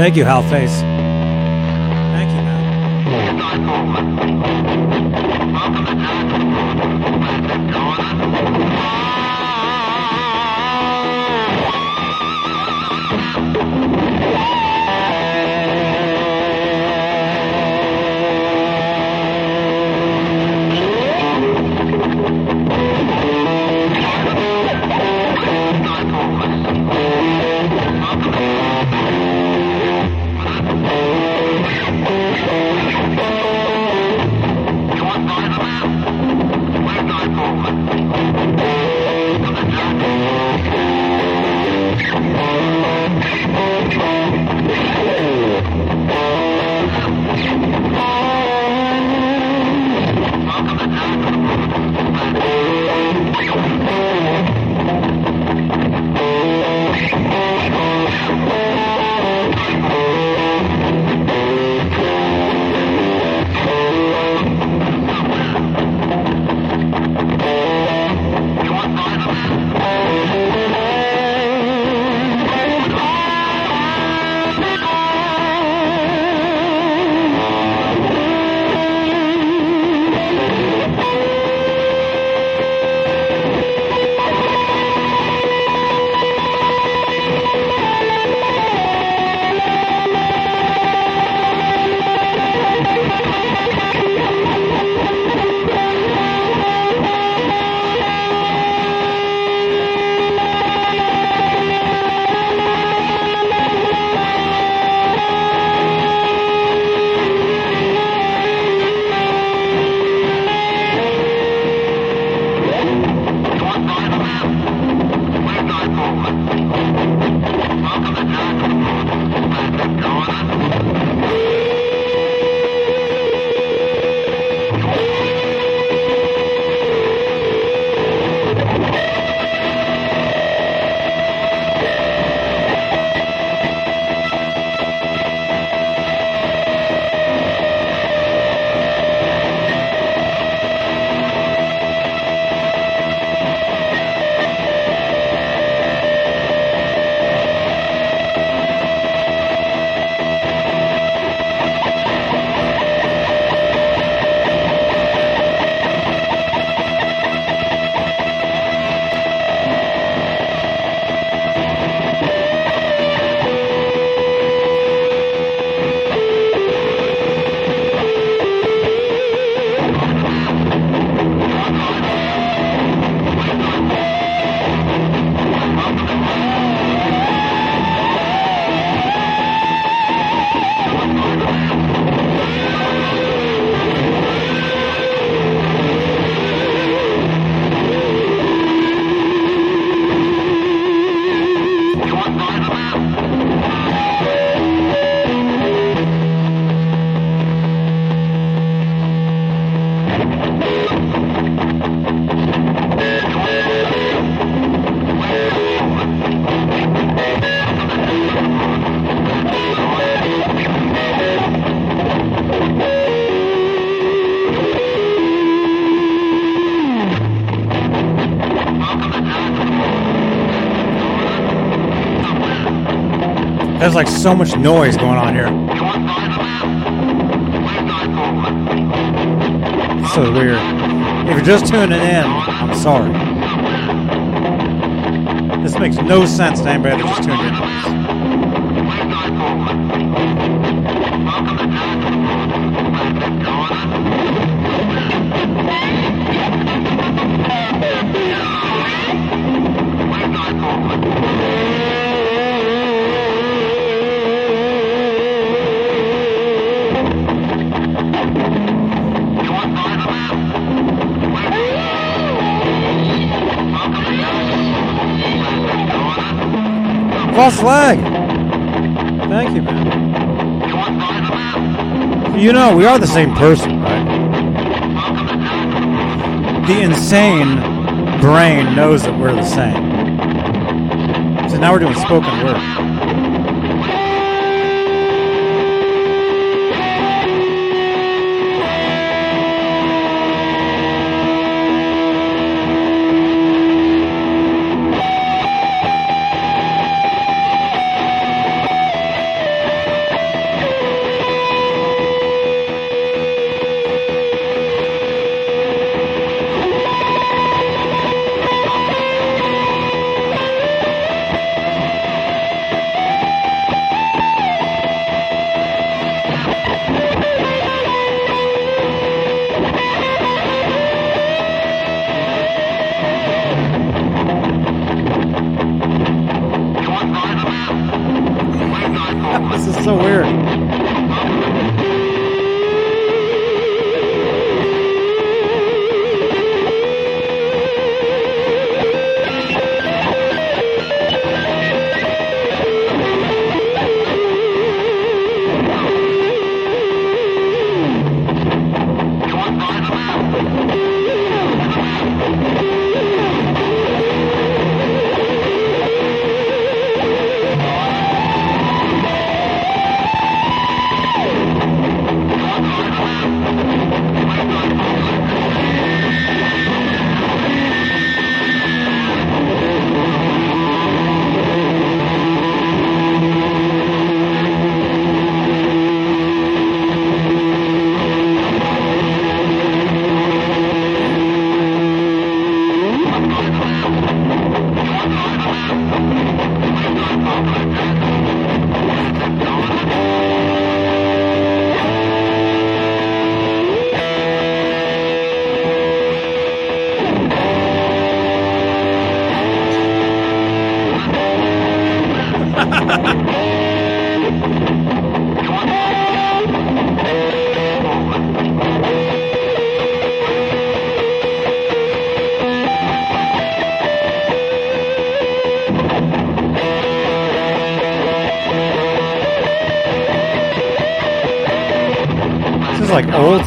Thank you, Hal Face. Like so much noise going on here. So weird. If you're just tuning in, I'm sorry. This makes no sense to anybody that's just tuned in. Us. Flag. Thank you, man. You know, we are the same person, right? The insane brain knows that we're the same. So now we're doing spoken word.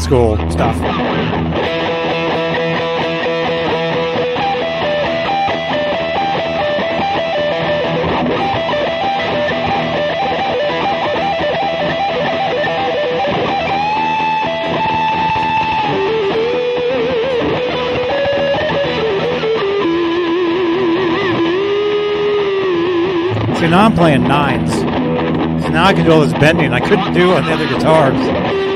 School stuff. See, now I'm playing nines. So now I can do all this bending I couldn't do on the other guitars.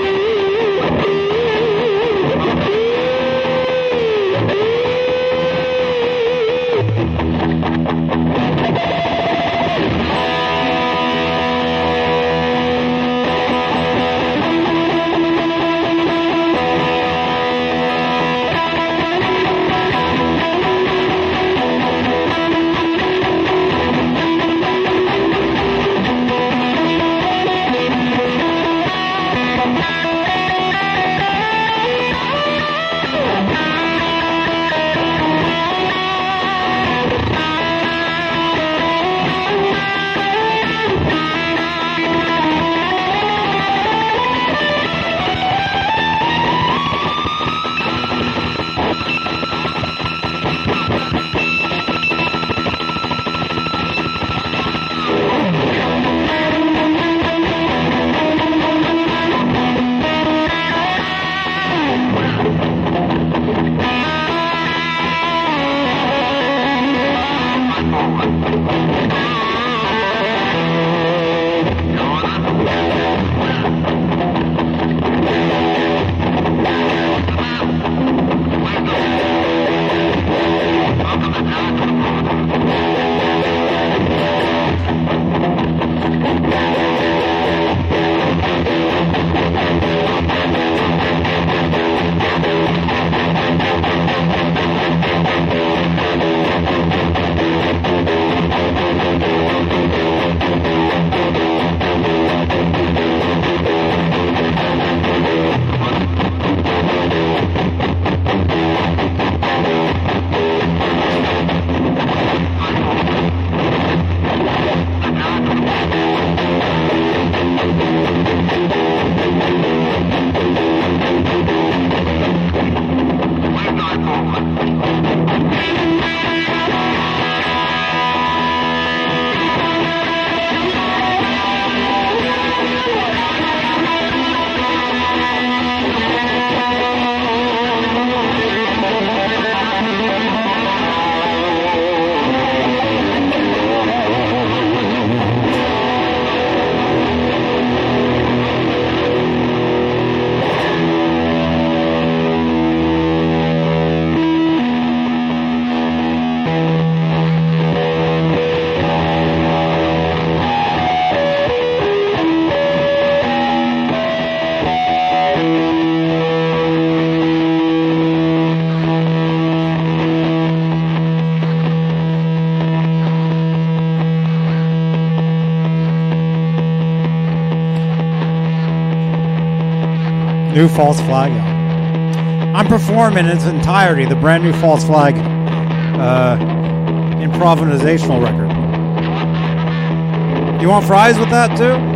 New False Flag album. I'm performing in its entirety the brand new False Flag uh, improvisational record. You want fries with that too?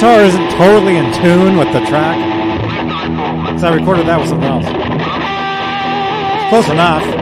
Guitar isn't totally in tune with the track. So I recorded that with something else. Close enough.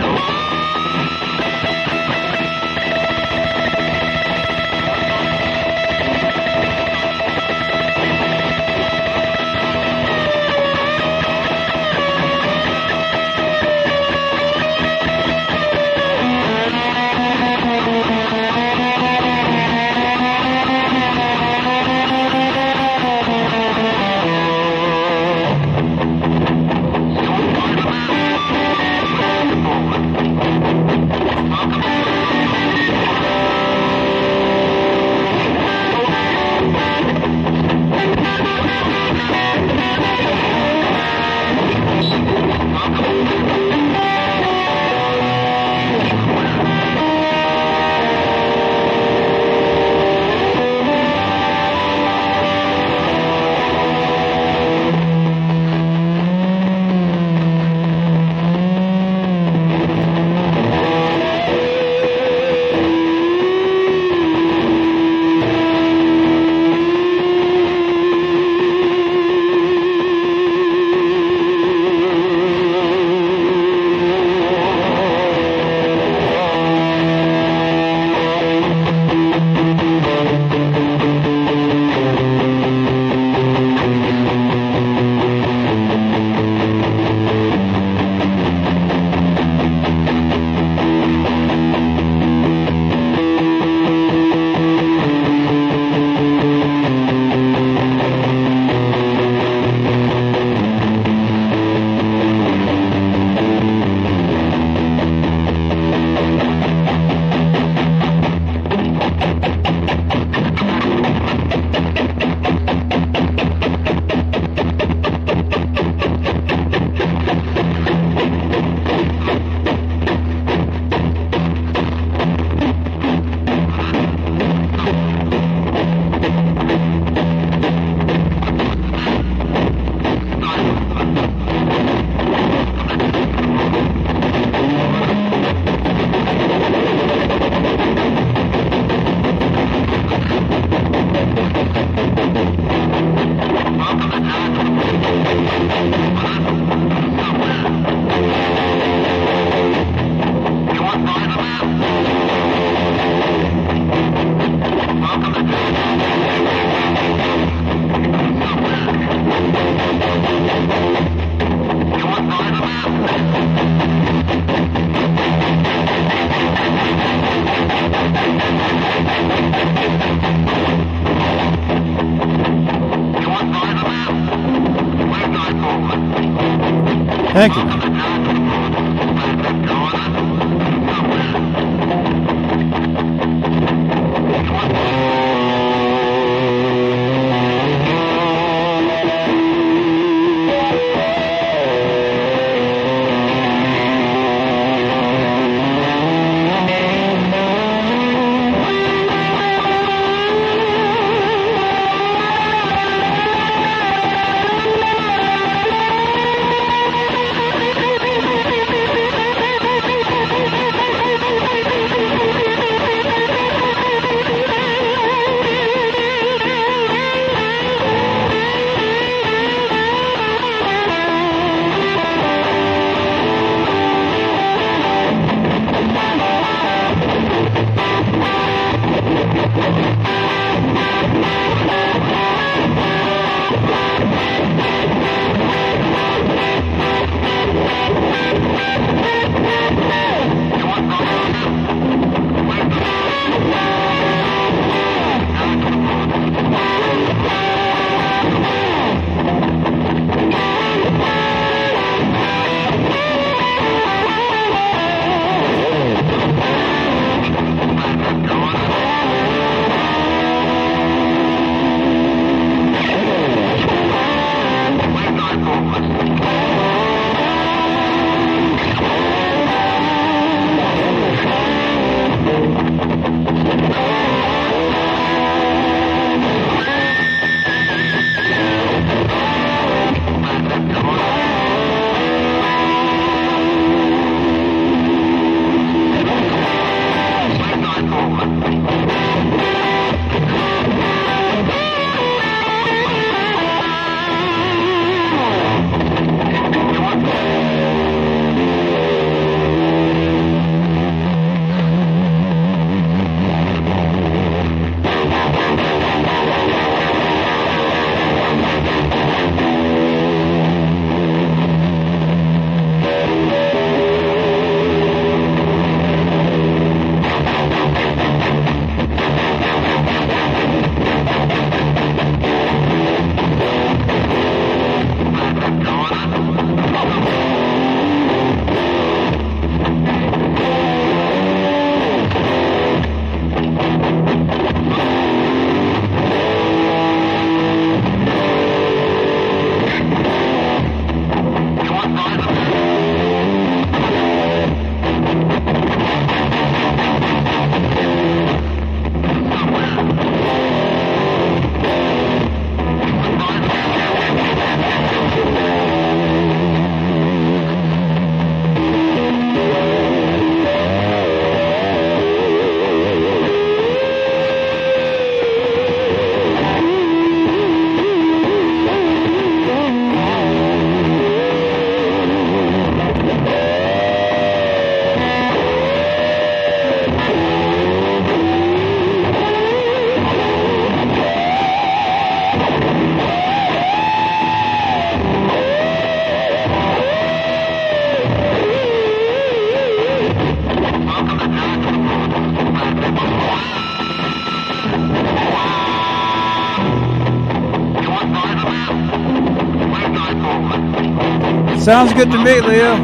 Sounds good to me, Leo.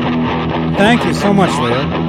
Thank you so much, Leo.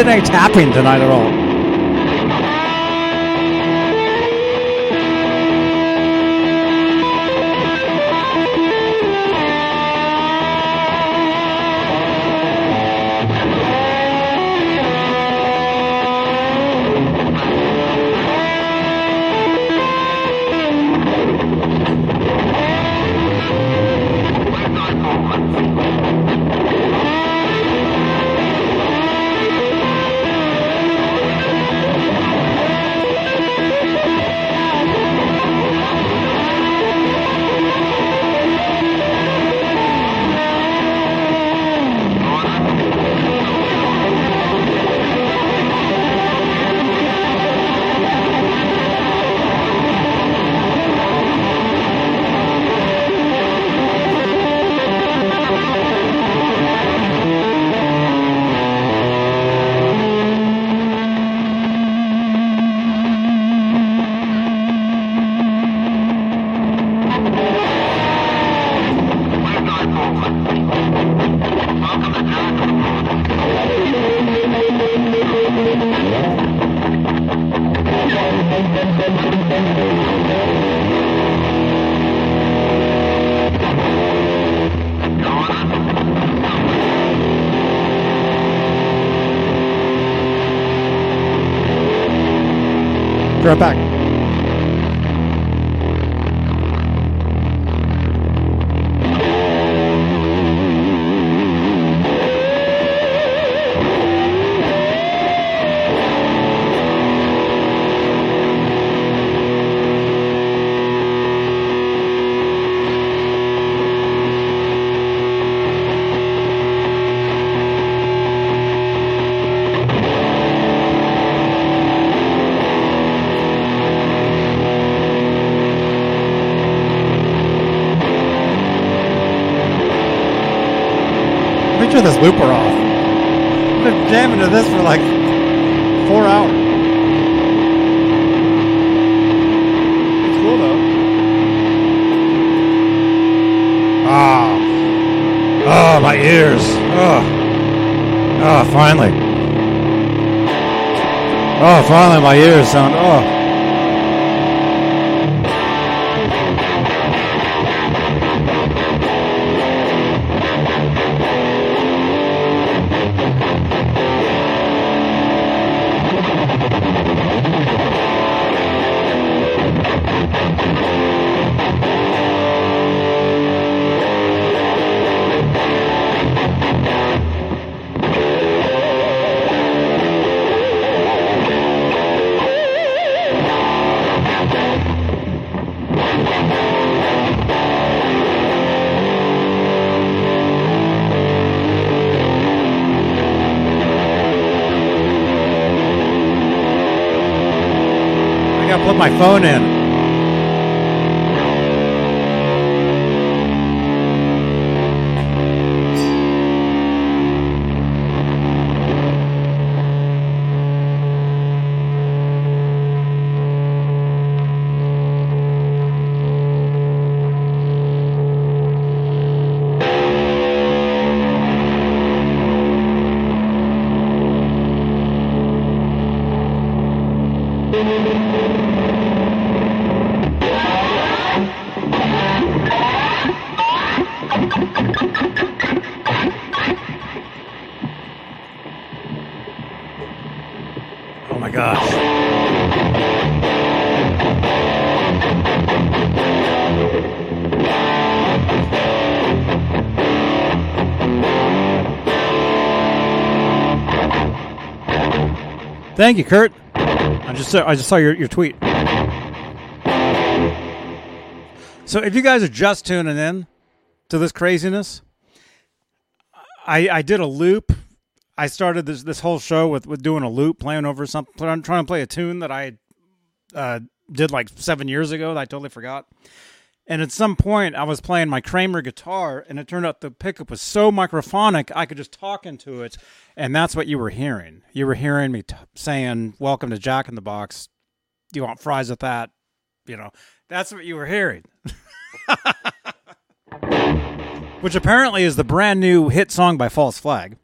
Did any tonight at all. Right back. My ears sound. Oh. My phone in. Thank you, Kurt. I just saw, I just saw your, your tweet. So if you guys are just tuning in to this craziness, I I did a loop. I started this this whole show with, with doing a loop, playing over something, trying trying to play a tune that I uh, did like seven years ago that I totally forgot. And at some point, I was playing my Kramer guitar, and it turned out the pickup was so microphonic, I could just talk into it, and that's what you were hearing. You were hearing me t- saying, "Welcome to Jack in the Box." Do you want fries with that? You know, that's what you were hearing. Which apparently is the brand new hit song by False Flag.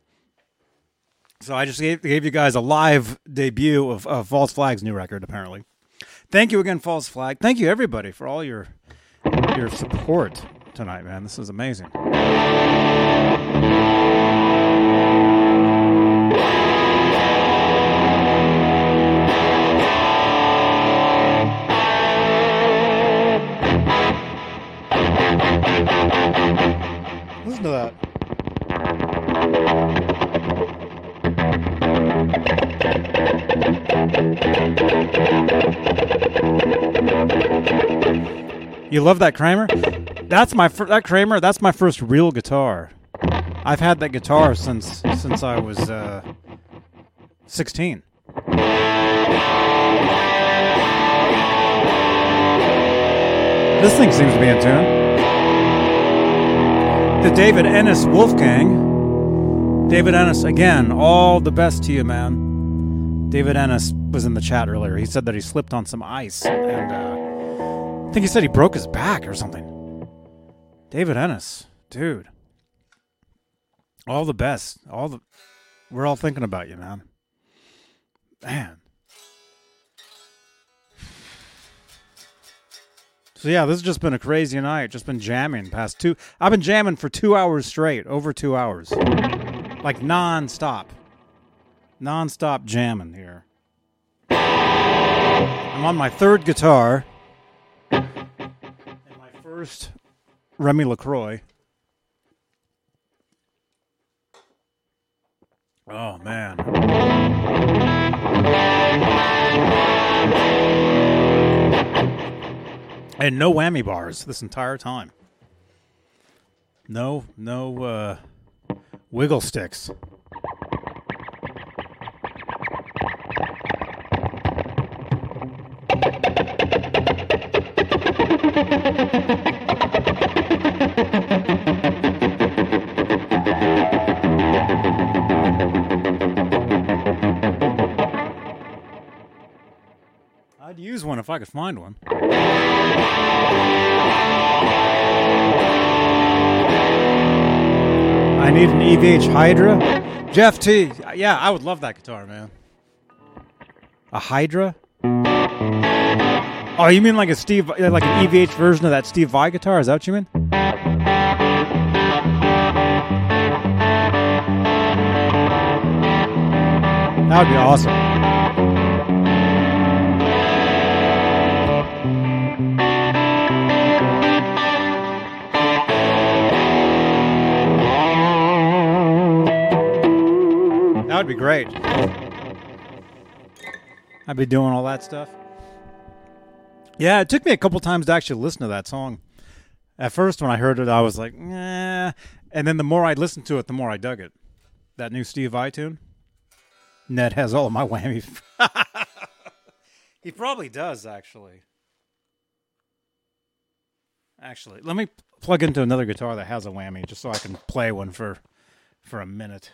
So I just gave, gave you guys a live debut of, of False Flag's new record, apparently. Thank you again, False Flag. Thank you, everybody, for all your your support tonight, man. This is amazing. Listen to that. You love that Kramer? That's my fir- that Kramer. That's my first real guitar. I've had that guitar since since I was uh, sixteen. This thing seems to be in tune. The David Ennis Wolfgang. David Ennis again. All the best to you, man. David Ennis was in the chat earlier. He said that he slipped on some ice and. Uh, I think he said he broke his back or something. David Ennis, dude. All the best. All the we're all thinking about you, man. Man. So yeah, this has just been a crazy night. Just been jamming past two. I've been jamming for two hours straight, over two hours, like non-stop, non-stop jamming here. I'm on my third guitar, first Remy Lacroix. Oh man. And no whammy bars this entire time. No, no uh, wiggle sticks. I'd use one if I could find one. I need an EVH Hydra. Jeff T. Yeah, I would love that guitar, man. A Hydra? Oh, you mean like a Steve, uh, like an EVH version of that Steve Vai guitar? Is that what you mean? That would be awesome. That would be great. I'd be doing all that stuff. Yeah, it took me a couple times to actually listen to that song. At first, when I heard it, I was like, nah. And then the more I listened to it, the more I dug it. That new Steve Vai tune. Ned has all of my whammy. he probably does, actually. Actually, let me plug into another guitar that has a whammy just so I can play one for for a minute.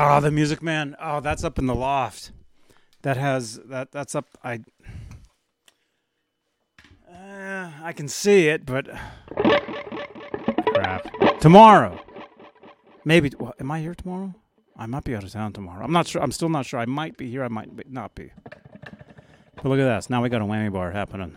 Oh, the Music Man. Oh, that's up in the loft. That has that. That's up. I. Uh, I can see it, but crap. Tomorrow, maybe. Am I here tomorrow? I might be out of town tomorrow. I'm not sure. I'm still not sure. I might be here. I might not be. But look at this. Now we got a whammy bar happening.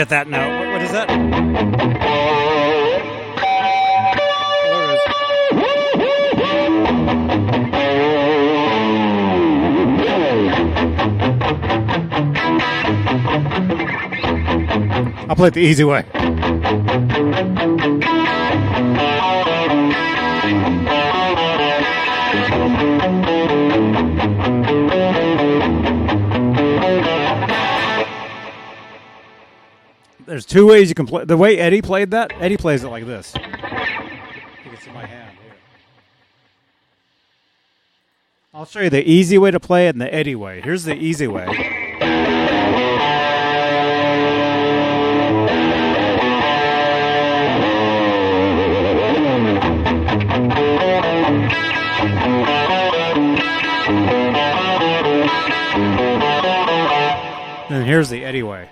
Forget that note. What, what is that? I'll play it the easy way. There's two ways you can play. The way Eddie played that, Eddie plays it like this. My hand here. I'll show you the easy way to play it and the Eddie way. Here's the easy way. And here's the Eddie way.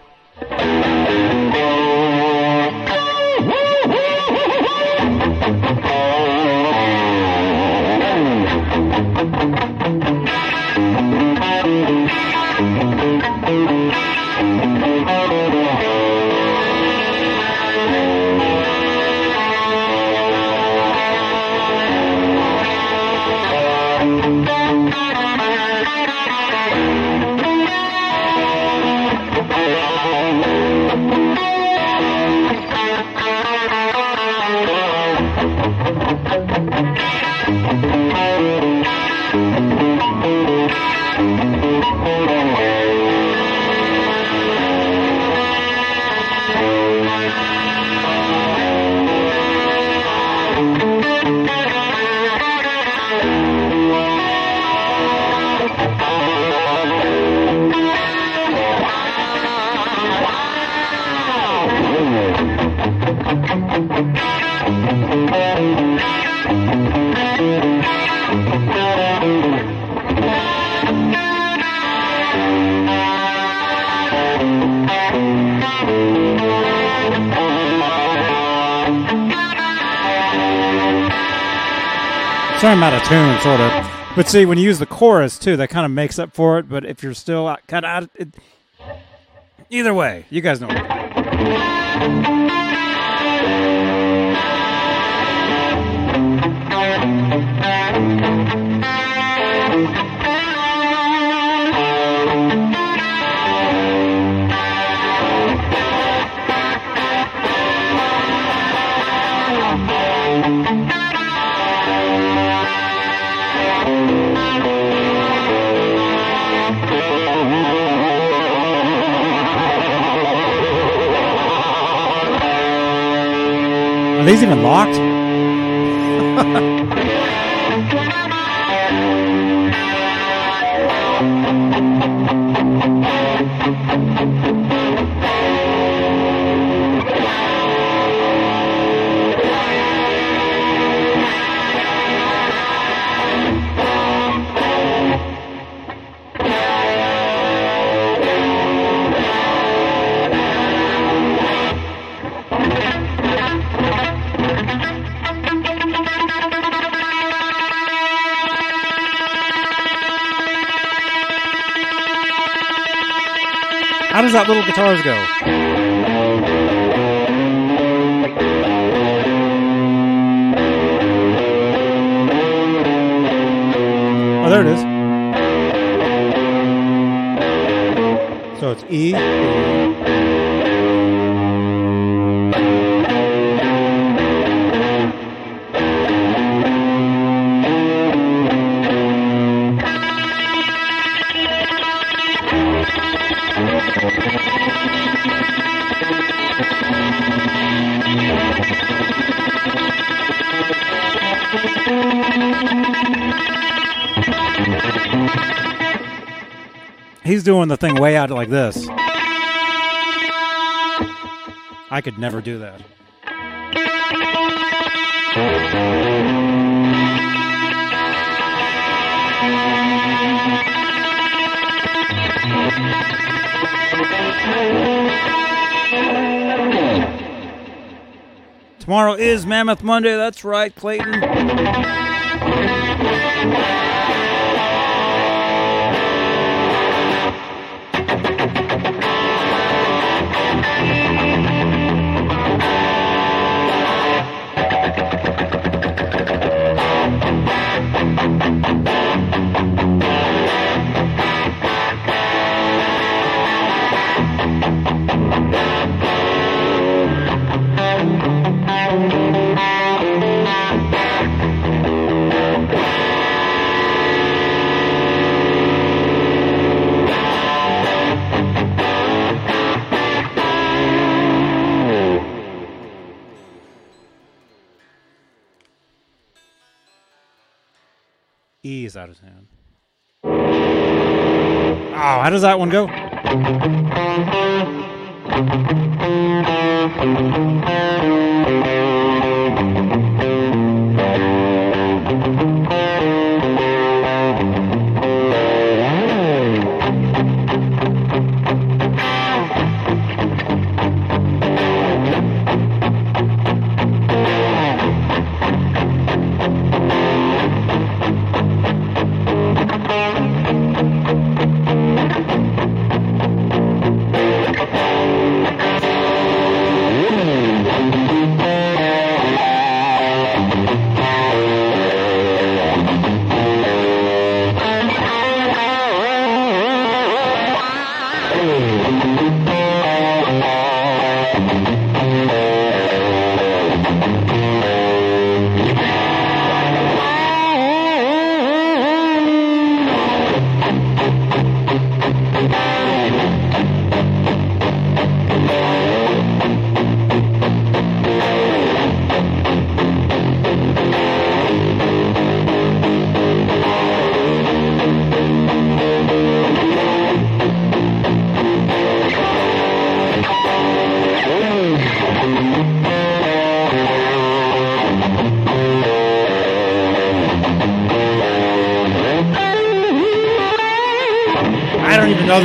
Sorry, I'm out of tune, sort of. But see, when you use the chorus too, that kind of makes up for it. But if you're still uh, kind of out, it, either way, you guys know. These even locked? does that little guitars go? Oh, there it is. So it's E. doing the thing way out like this. I could never do that. Tomorrow is Mammoth Monday. That's right, Clayton. Does that one go?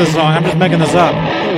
This song. I'm just making this up.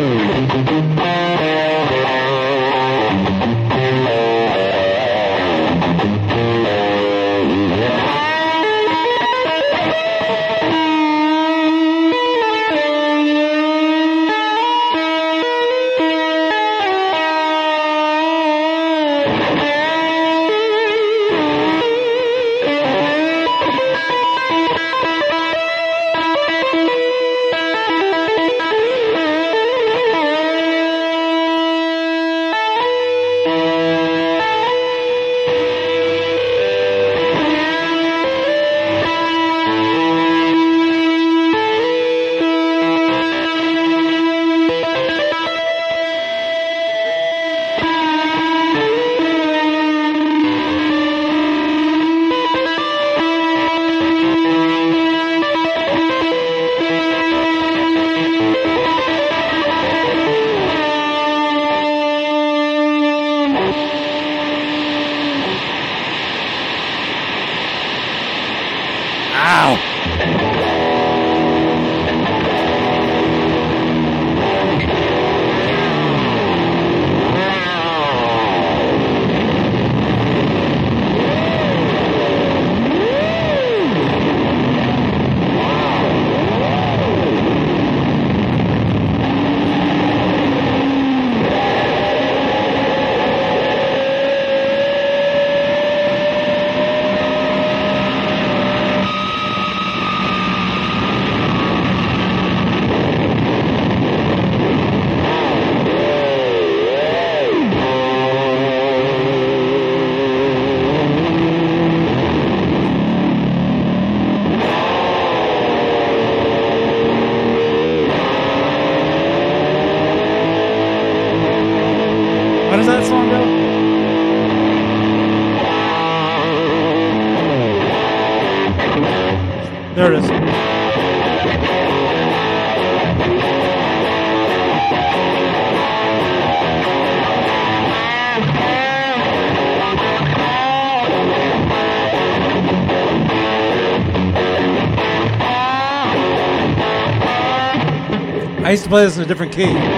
Used to play this in a different key.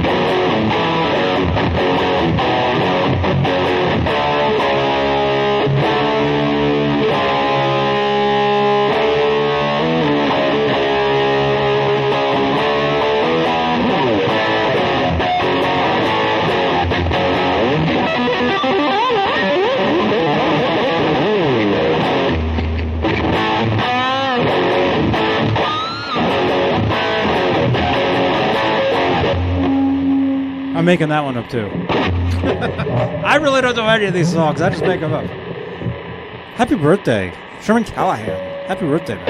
Making that one up too. I really don't know any of these songs. I just make them up. Happy birthday, Sherman Callahan. Happy birthday, man.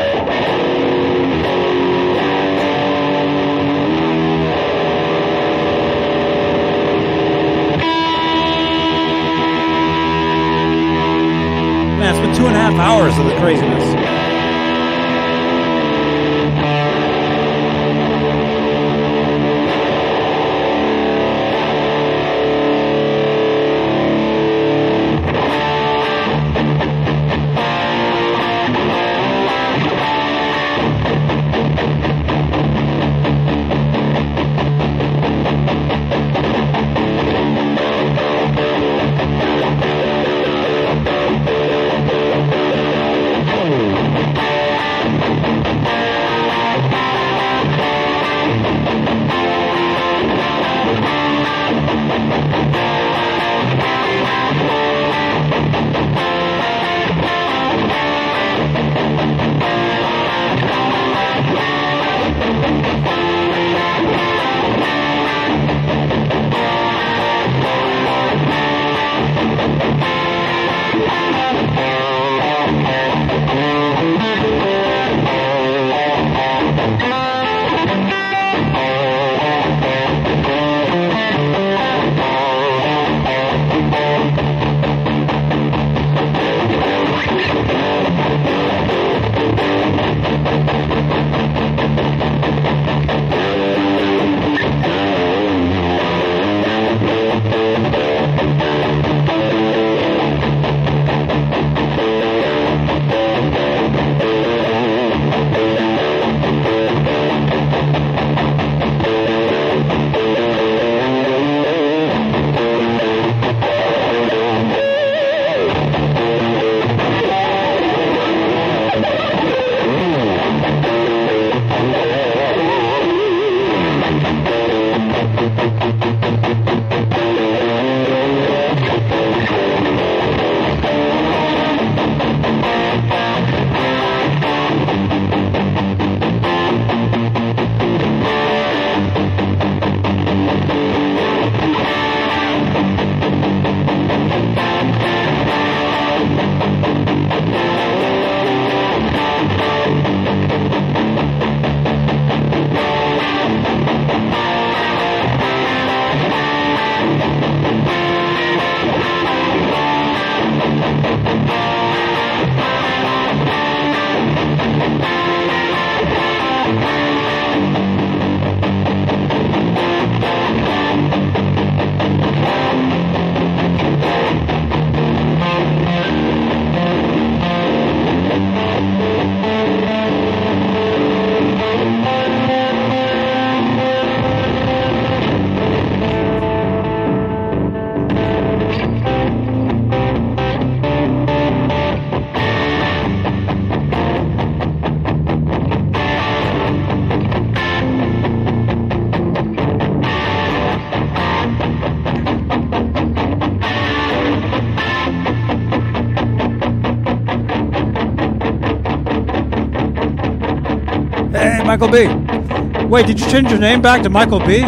Man, it's been two and a half hours of the craziness. Michael B. Wait, did you change your name back to Michael B?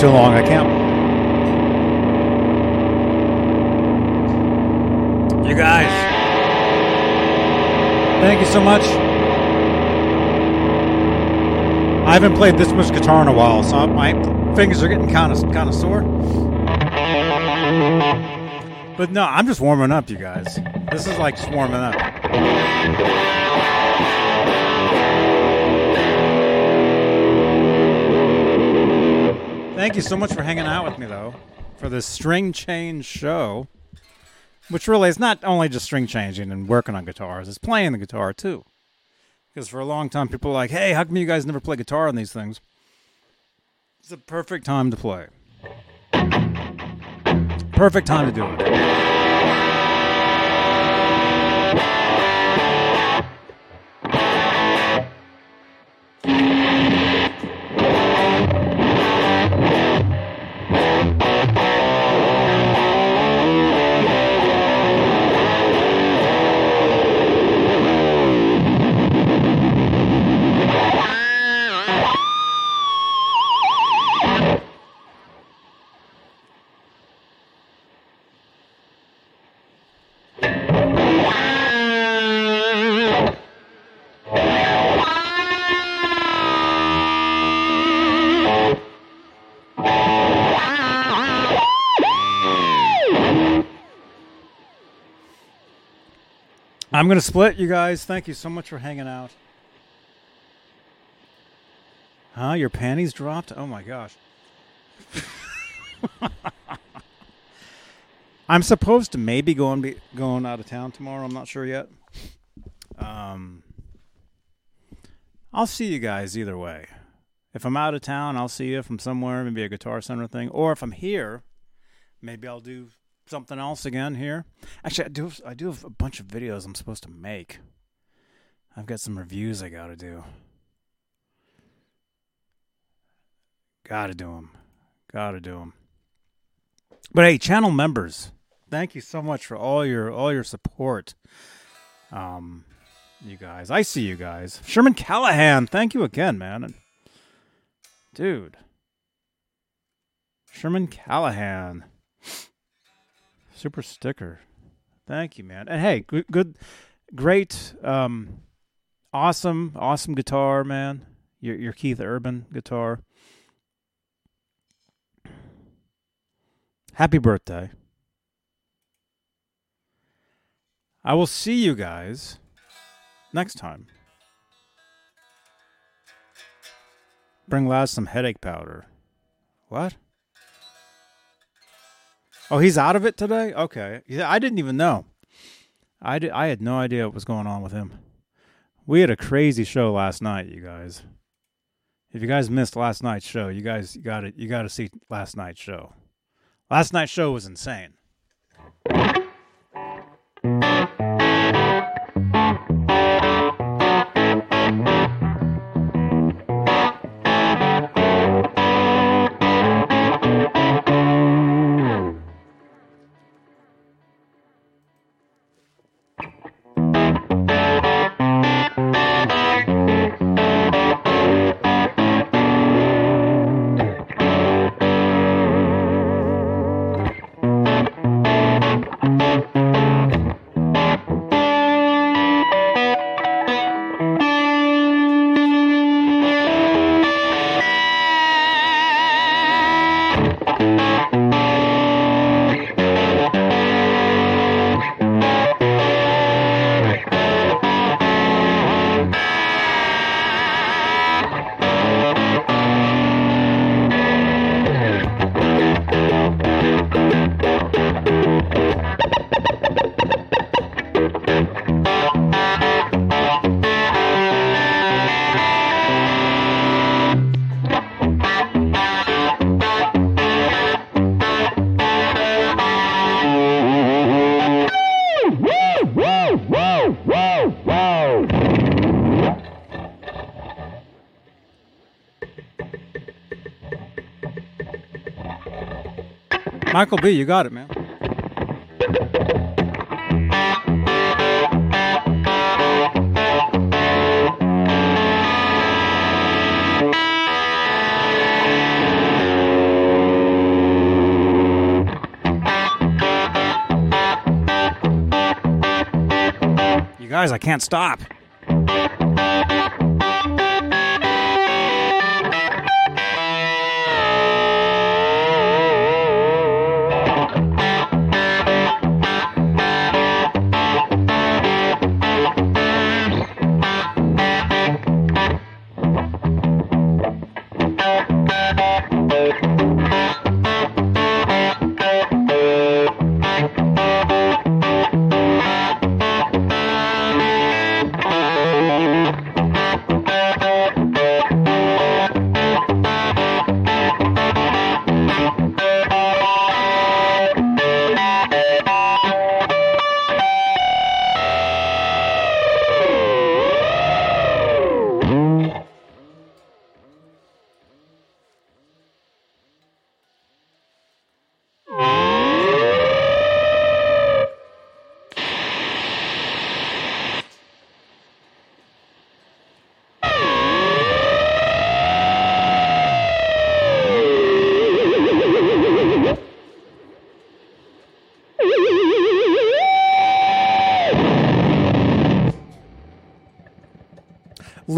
Too long. I can't. You guys, thank you so much. I haven't played this much guitar in a while, so my fingers are getting kind of kind of sore. But no, I'm just warming up, you guys. This is like just warming up. Thank you so much for hanging out with me, though, for this string change show, which really is not only just string changing and working on guitars, it's playing the guitar too. Because for a long time, people were like, hey, how come you guys never play guitar on these things? It's the perfect time to play. Perfect time to do it. I'm going to split, you guys. Thank you so much for hanging out. Huh? Your panties dropped? Oh my gosh. I'm supposed to maybe go and be going out of town tomorrow. I'm not sure yet. Um, I'll see you guys either way. If I'm out of town, I'll see you from somewhere, maybe a guitar center thing. Or if I'm here, maybe I'll do something else again here. Actually, I do. I do have a bunch of videos I'm supposed to make. I've got some reviews I got to do. Got to do them. Got to do them. But hey, channel members, thank you so much for all your all your support. Um, you guys, I see you guys. Sherman Callahan, thank you again, man. Dude, Sherman Callahan. Super sticker. Thank you, man. And hey, good, good great, um, awesome, awesome guitar, man. Your your Keith Urban guitar. Happy birthday. I will see you guys next time. Bring Laz some headache powder. What? Oh, he's out of it today? Okay. Yeah, I didn't even know. I, did, I had no idea what was going on with him. We had a crazy show last night, you guys. If you guys missed last night's show, you guys got to you got to see last night's show. Last night's show was insane. Michael B, you got it, man. You guys, I can't stop.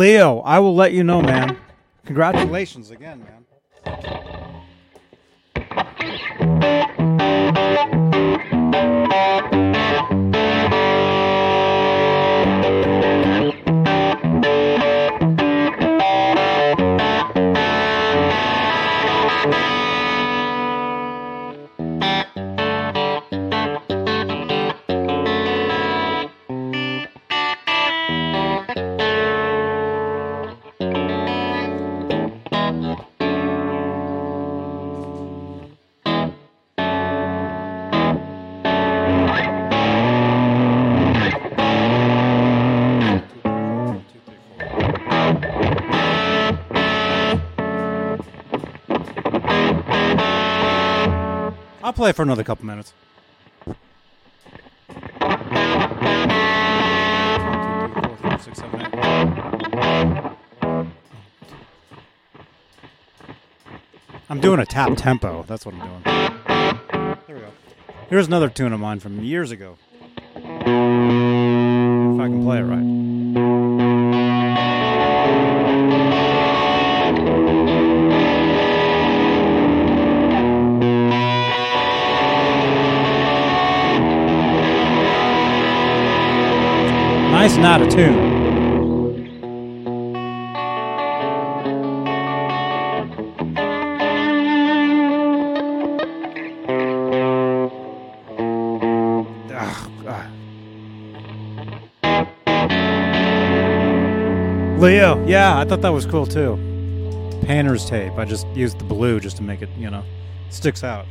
Leo, I will let you know, man. Congratulations again, man. Play for another couple minutes. I'm doing a tap tempo. That's what I'm doing. There we go. Here's another tune of mine from years ago. If I can play it right. Nice out of tune. Leo, yeah, I thought that was cool too. Painter's tape. I just used the blue just to make it, you know, sticks out.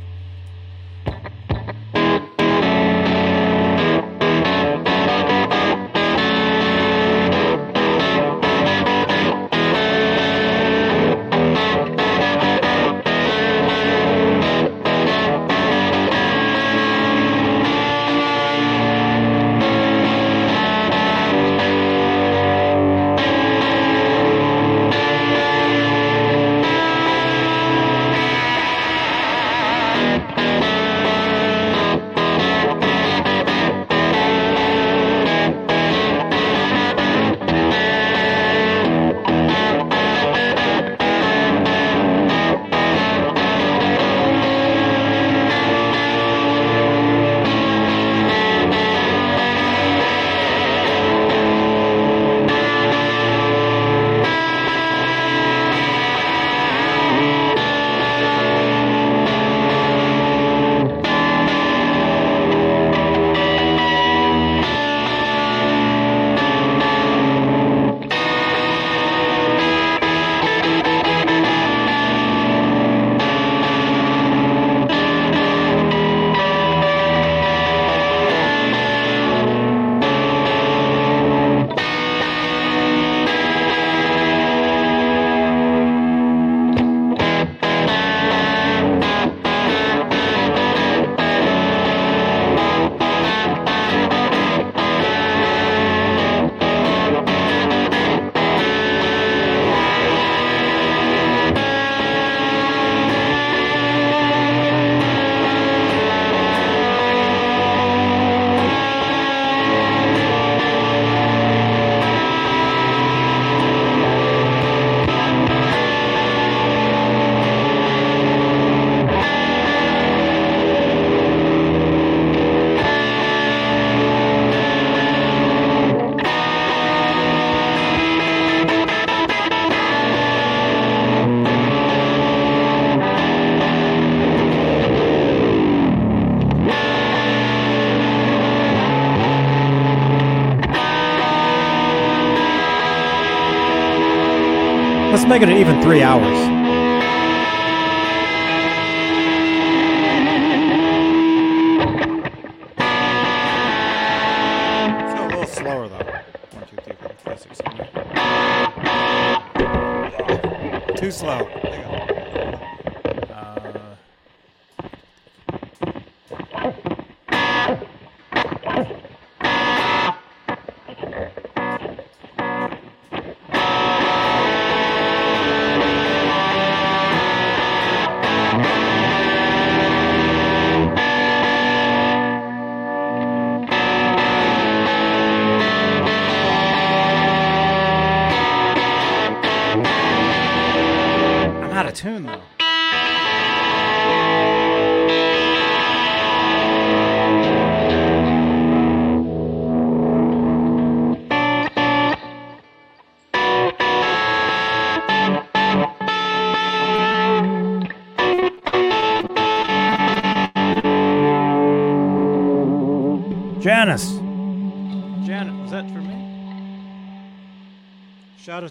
Make it even three hours.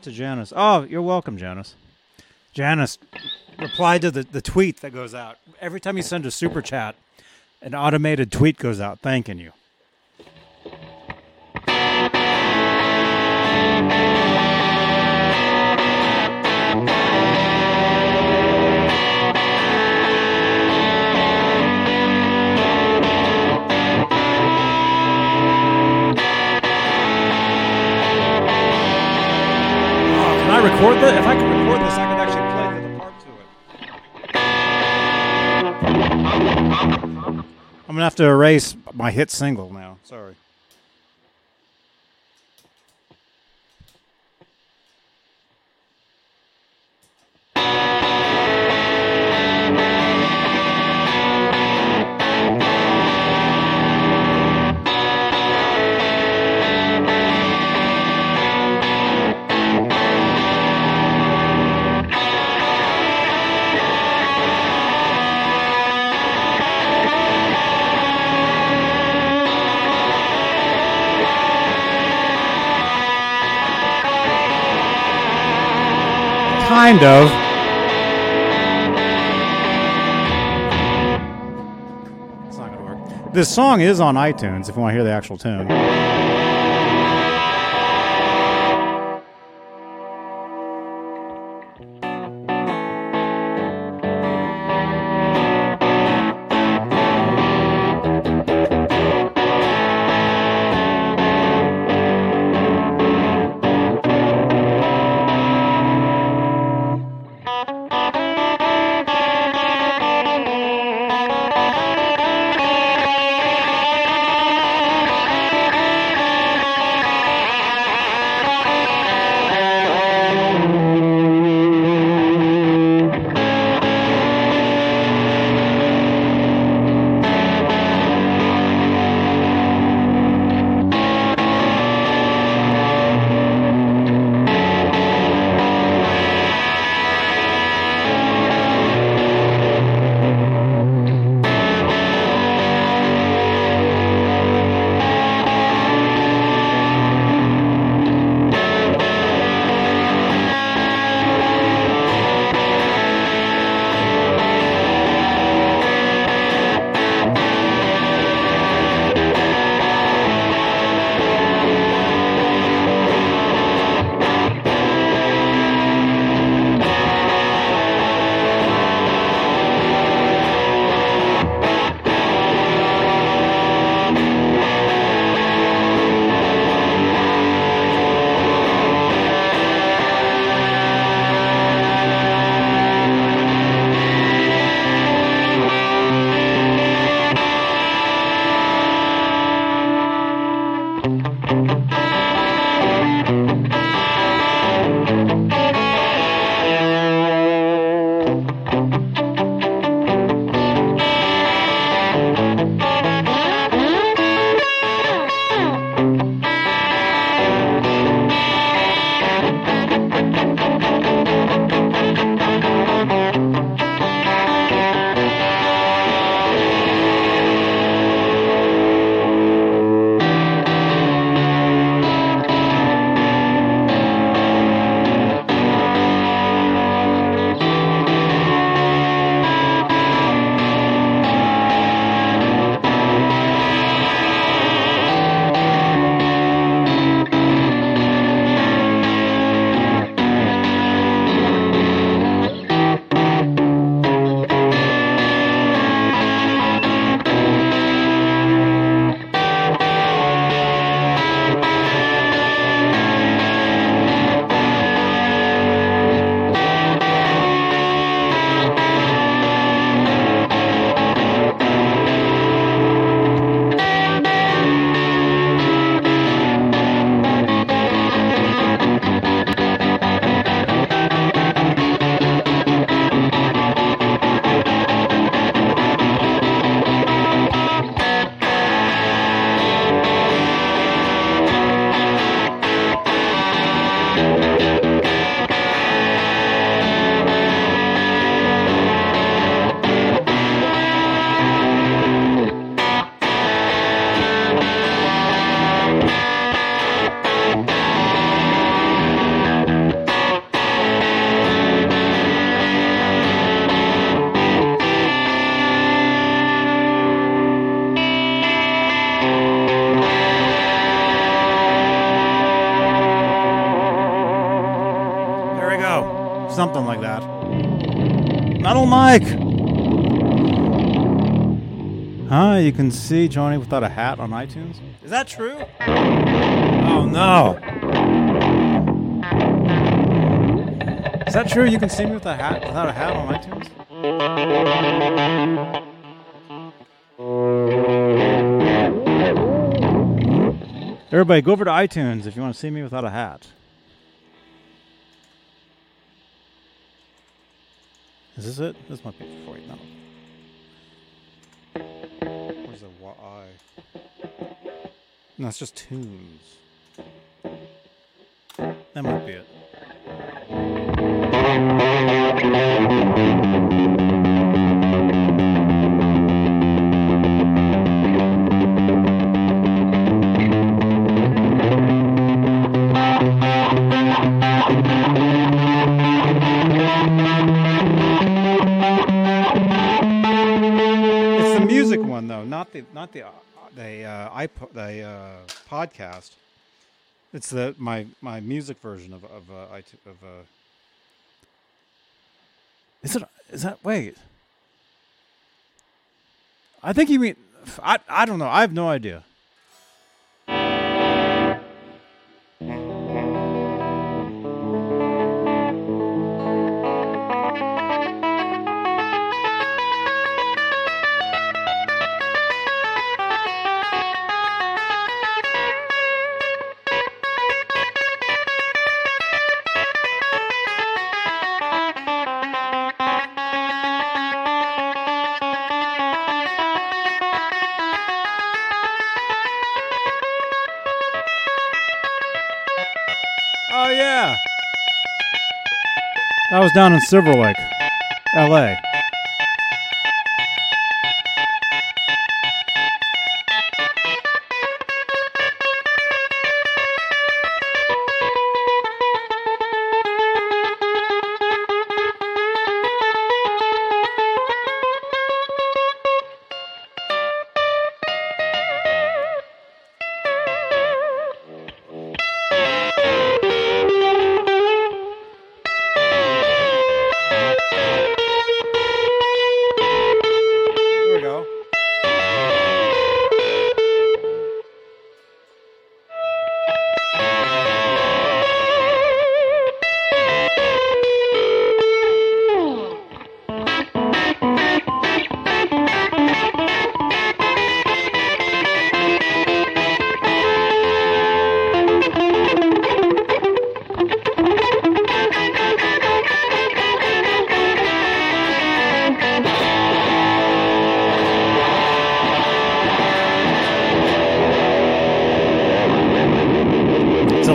To Janice. Oh, you're welcome, Janice. Janice replied to the, the tweet that goes out. Every time you send a super chat, an automated tweet goes out thanking you. I record this? If I can record this, I could actually play the part to it. I'm gonna have to erase my hit single now. Sorry. Kind of. It's not gonna work. This song is on iTunes if you want to hear the actual tune. You can see Johnny without a hat on iTunes. Is that true? Oh no. Is that true? You can see me with a hat without a hat on iTunes. Everybody, go over to iTunes if you want to see me without a hat. Is this it? This might be know. Where's? No, it's just tunes. That might be it. Not the not the uh, the uh, the uh, podcast. It's the my my music version of of uh, of uh. Is it? Is that? Wait. I think you mean. I I don't know. I have no idea. Was down in Silver Lake, L.A.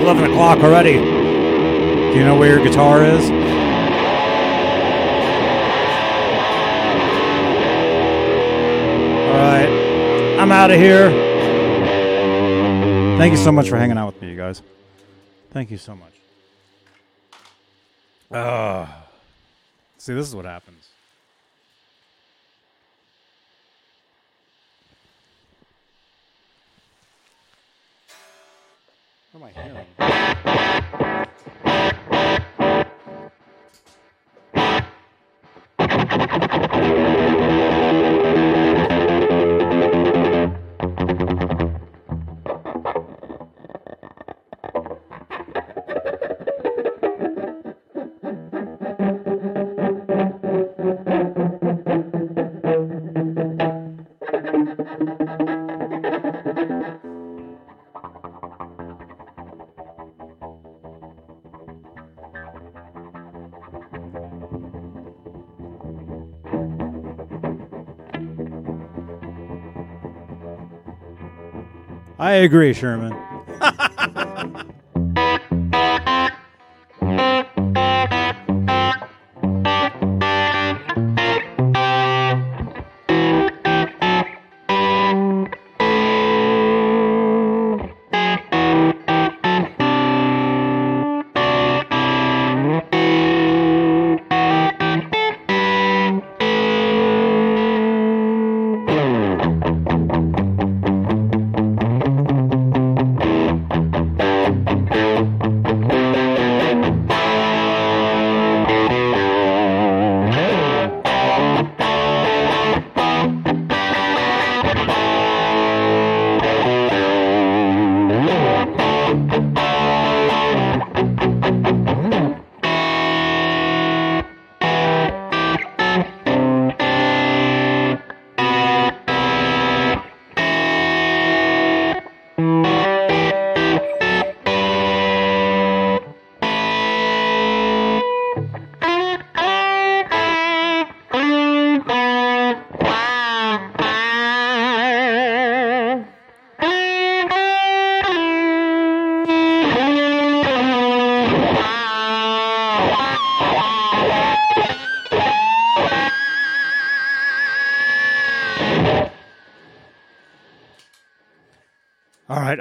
11 o'clock already. Do you know where your guitar is? All right. I'm out of here. Thank you so much for hanging out with me, you guys. Thank you so much. Uh, see, this is what happens. What am I hearing? I agree, Sherman.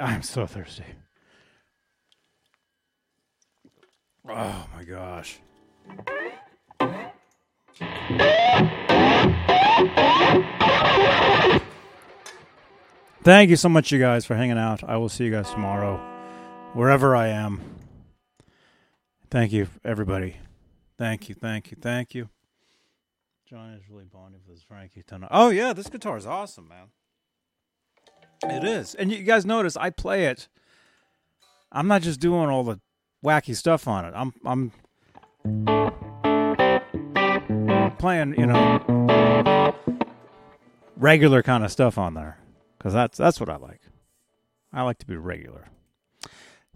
I'm so thirsty. Oh my gosh. Thank you so much, you guys, for hanging out. I will see you guys tomorrow, wherever I am. Thank you, everybody. Thank you, thank you, thank you. John is really bonding with Frankie tonight. Oh yeah, this guitar is awesome, man. It is, and you guys notice I play it. I'm not just doing all the wacky stuff on it. I'm I'm playing, you know, regular kind of stuff on there because that's that's what I like. I like to be regular.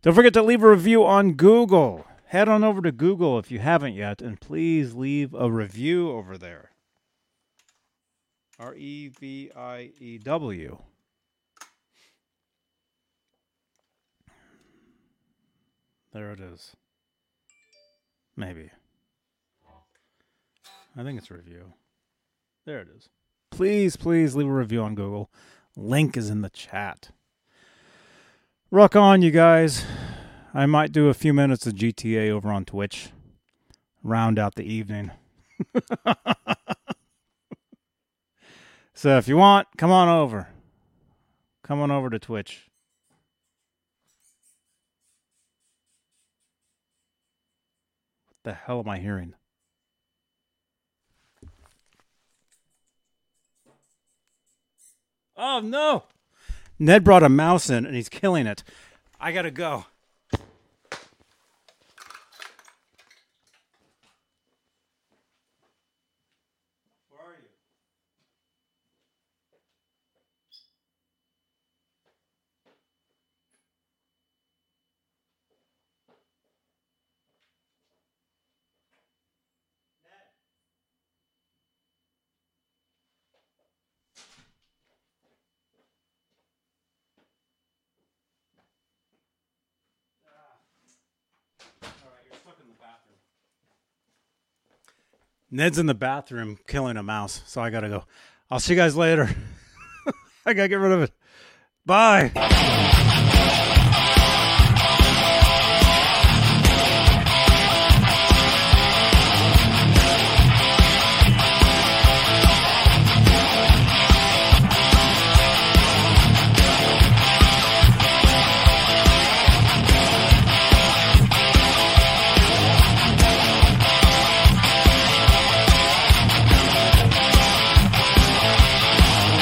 Don't forget to leave a review on Google. Head on over to Google if you haven't yet, and please leave a review over there. R E V I E W. There it is. Maybe. I think it's review. There it is. Please, please leave a review on Google. Link is in the chat. Rock on, you guys. I might do a few minutes of GTA over on Twitch. Round out the evening. so if you want, come on over. Come on over to Twitch. The hell am I hearing? Oh no! Ned brought a mouse in and he's killing it. I gotta go. Ned's in the bathroom killing a mouse, so I gotta go. I'll see you guys later. I gotta get rid of it. Bye.